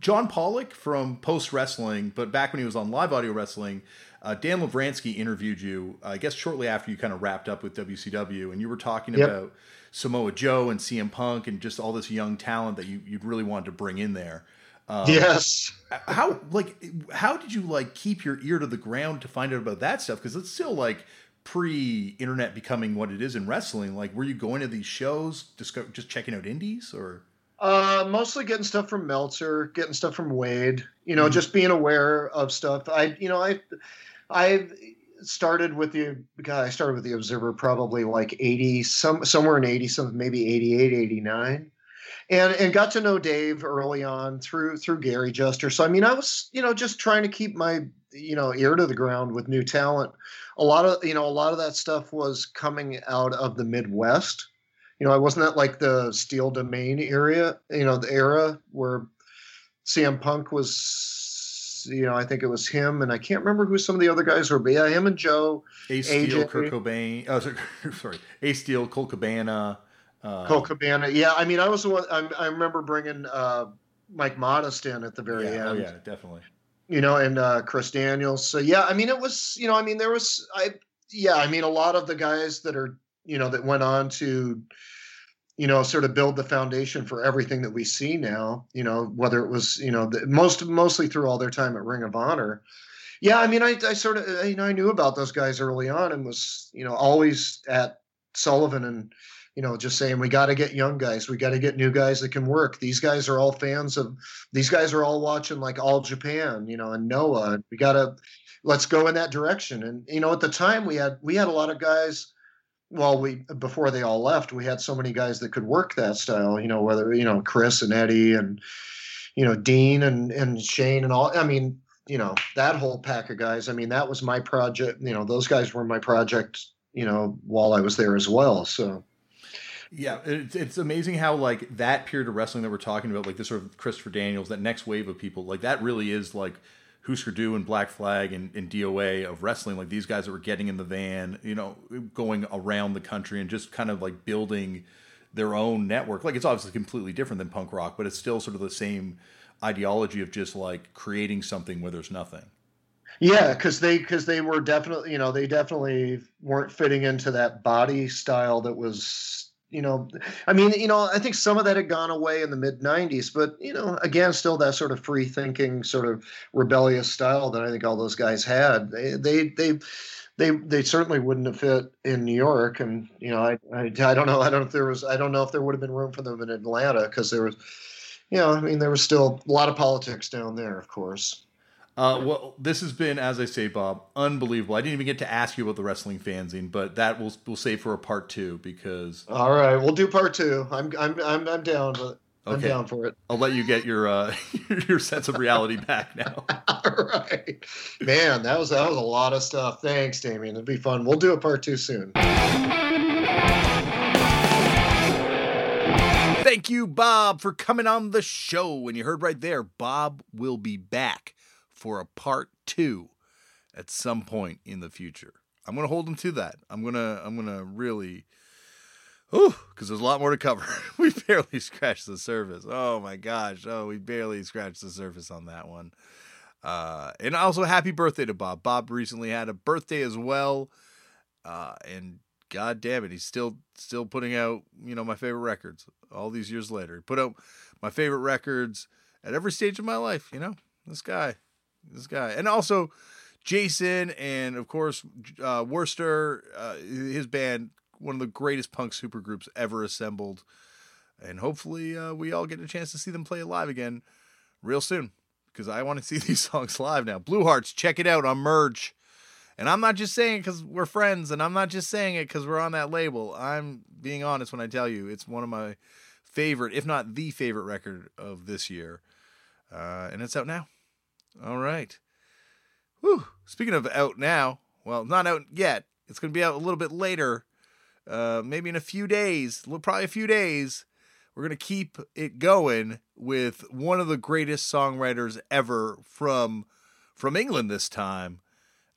John Pollock from Post Wrestling, but back when he was on Live Audio Wrestling, uh, Dan Lovranski interviewed you, I guess, shortly after you kind of wrapped up with WCW, and you were talking yep. about Samoa Joe and CM Punk and just all this young talent that you, you'd really wanted to bring in there. Um, yes. How like how did you like keep your ear to the ground to find out about that stuff? Because it's still like pre-internet becoming what it is in wrestling. Like, were you going to these shows, discover, just checking out indies, or? Uh, mostly getting stuff from Meltzer, getting stuff from Wade. You know, mm-hmm. just being aware of stuff. I, you know, I, I started with the God, I started with the Observer probably like eighty, some somewhere in eighty, some maybe 88, 89 and and got to know Dave early on through through Gary Juster. So I mean, I was you know just trying to keep my you know ear to the ground with new talent. A lot of you know a lot of that stuff was coming out of the Midwest. You know, I wasn't at like the Steel Domain area. You know, the era where CM Punk was. You know, I think it was him, and I can't remember who some of the other guys were. But yeah, him and Joe, Ace Steel, Kurt Cobain. Oh, uh, sorry, (laughs) sorry, Ace Steel, Colt Cabana. Uh, Colt Cabana. Yeah, I mean, I was the one. I, I remember bringing uh, Mike Modest in at the very yeah, oh, end. Oh yeah, definitely. You know, and uh, Chris Daniels. So yeah, I mean, it was. You know, I mean, there was. I yeah, I mean, a lot of the guys that are you know that went on to you know, sort of build the foundation for everything that we see now. You know, whether it was, you know, the, most mostly through all their time at Ring of Honor. Yeah, I mean, I, I sort of, you know, I knew about those guys early on and was, you know, always at Sullivan and, you know, just saying we got to get young guys, we got to get new guys that can work. These guys are all fans of, these guys are all watching like All Japan, you know, and Noah. We got to, let's go in that direction. And you know, at the time we had we had a lot of guys well, we before they all left, we had so many guys that could work that style. You know, whether you know Chris and Eddie and you know Dean and and Shane and all. I mean, you know that whole pack of guys. I mean, that was my project. You know, those guys were my project. You know, while I was there as well. So. Yeah, it's, it's amazing how like that period of wrestling that we're talking about, like this sort of Christopher Daniels, that next wave of people, like that really is like Husker Du and Black Flag and, and DOA of wrestling, like these guys that were getting in the van, you know, going around the country and just kind of like building their own network. Like it's obviously completely different than punk rock, but it's still sort of the same ideology of just like creating something where there's nothing. Yeah, because they because they were definitely you know they definitely weren't fitting into that body style that was you know, I mean, you know, I think some of that had gone away in the mid 90s, but, you know, again, still that sort of free thinking, sort of rebellious style that I think all those guys had. They, they, they, they, they certainly wouldn't have fit in New York. And, you know, I, I, I don't know. I don't know if there was, I don't know if there would have been room for them in Atlanta because there was, you know, I mean, there was still a lot of politics down there, of course. Uh, well, this has been, as I say, Bob, unbelievable. I didn't even get to ask you about the wrestling fanzine, but that we'll we'll save for a part two because. All right, we'll do part two. I'm I'm I'm, I'm down with it. I'm okay. down for it. I'll let you get your uh, (laughs) your sense of reality back now. (laughs) All right, man. That was that was a lot of stuff. Thanks, Damian. It'll be fun. We'll do a part two soon. Thank you, Bob, for coming on the show. And you heard right there, Bob will be back for a part two at some point in the future. I'm gonna hold him to that. I'm gonna I'm gonna really Oh, because there's a lot more to cover. (laughs) we barely (laughs) scratched the surface. Oh my gosh. Oh, we barely scratched the surface on that one. Uh, and also happy birthday to Bob. Bob recently had a birthday as well. Uh, and god damn it, he's still still putting out, you know, my favorite records all these years later. He put out my favorite records at every stage of my life, you know. This guy this guy, and also Jason, and of course uh, Wurster, uh, his band, one of the greatest punk supergroups ever assembled, and hopefully uh, we all get a chance to see them play live again real soon because I want to (laughs) see these songs live now. Blue Hearts, check it out on Merge. And I'm not just saying it because we're friends, and I'm not just saying it because we're on that label. I'm being honest when I tell you it's one of my favorite, if not the favorite record of this year. Uh, and it's out now. All right. Whew. Speaking of out now, well, not out yet. It's going to be out a little bit later, uh, maybe in a few days, probably a few days. We're going to keep it going with one of the greatest songwriters ever from from England this time.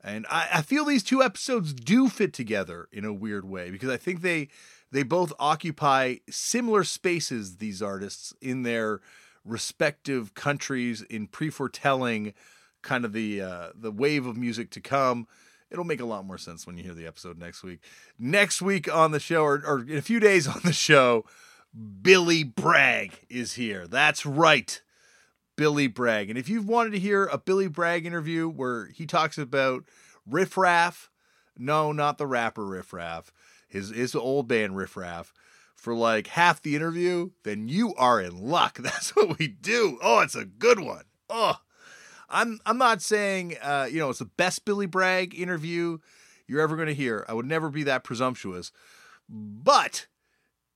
And I, I feel these two episodes do fit together in a weird way because I think they they both occupy similar spaces, these artists, in their respective countries in pre-foretelling kind of the uh, the wave of music to come. It'll make a lot more sense when you hear the episode next week. Next week on the show, or, or in a few days (laughs) on the show, Billy Bragg is here. That's right. Billy Bragg. And if you've wanted to hear a Billy Bragg interview where he talks about Riff Raff, no, not the rapper Riff Raff, his, his old band Riff Raff, for like half the interview, then you are in luck. (laughs) That's what we do. Oh, it's a good one. Oh, I'm I'm not saying uh, you know it's the best Billy Bragg interview you're ever going to hear. I would never be that presumptuous, but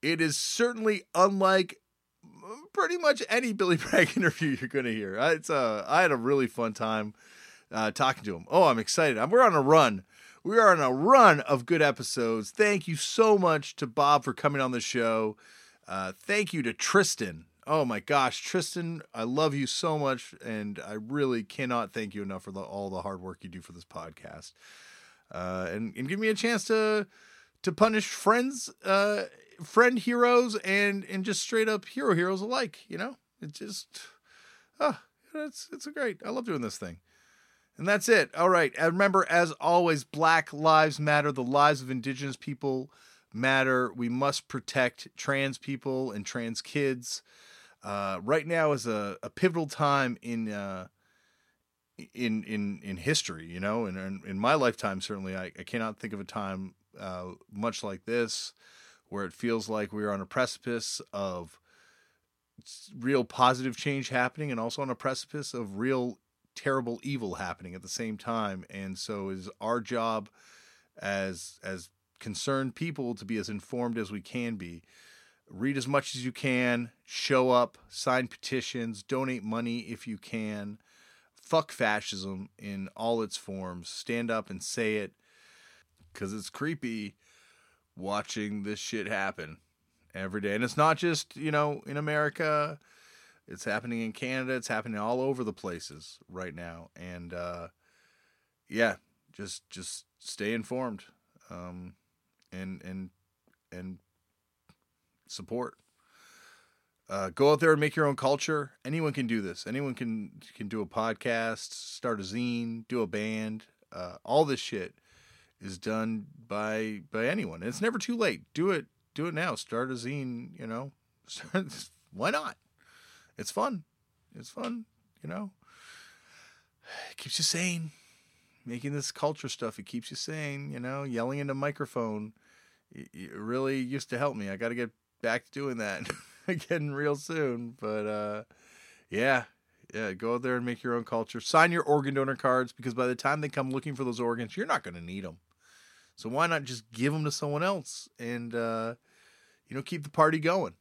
it is certainly unlike pretty much any Billy (laughs) Bragg interview you're going to hear. It's uh, I had a really fun time uh, talking to him. Oh, I'm excited. We're on a run we are on a run of good episodes. Thank you so much to Bob for coming on the show. Uh, thank you to Tristan. Oh my gosh, Tristan, I love you so much, and I really cannot thank you enough for the, all the hard work you do for this podcast, uh, and and give me a chance to to punish friends, uh, friend heroes, and and just straight up hero heroes alike. You know, it just, oh, it's it's a great. I love doing this thing. And that's it. All right. And remember, as always, Black Lives Matter. The lives of Indigenous people matter. We must protect trans people and trans kids. Uh, right now is a, a pivotal time in uh, in in in history, you know, and in, in, my lifetime certainly, I, I cannot think of a time uh, much like this where it feels like we're on a precipice of real positive change happening and also on a precipice of real terrible evil happening at the same time and so is our job as as concerned people to be as informed as we can be. Read as much as you can show up sign petitions donate money if you can. Fuck fascism in all its forms. Stand up and say it because it's creepy watching this shit happen every day. And it's not just, you know, in America, it's happening in Canada, it's happening all over the places right now. And uh yeah, just just stay informed. Um and and and support. Uh, go out there and make your own culture. Anyone can do this. Anyone can can do a podcast, start a zine, do a band. Uh, all this shit is done by by anyone. And it's never too late. Do it. Do it now. Start a zine. You know, (laughs) why not? It's fun. It's fun. You know, it keeps you sane. Making this culture stuff, it keeps you sane. You know, yelling into microphone, it, really used to help me. I got to get back to doing that (laughs) again real soon. But uh, yeah, yeah, go out there and make your own culture. Sign your organ donor cards because by the time they come looking for those organs, you're not going to need them. So why not just give them to someone else and uh, you know keep the party going?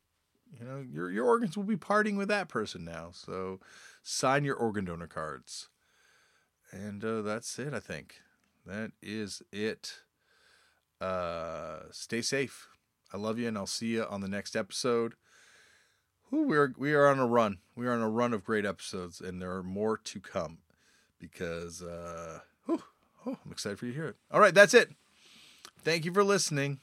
You know your your organs will be partying with that person now. So sign your organ donor cards, and uh, that's it. I think that is it. Uh, stay safe. I love you, and I'll see you on the next episode. Ooh, we are we are on a run. We are on a run of great episodes, and there are more to come because uh, oh, I'm excited for you to hear it. All right, that's it. Thank you for listening.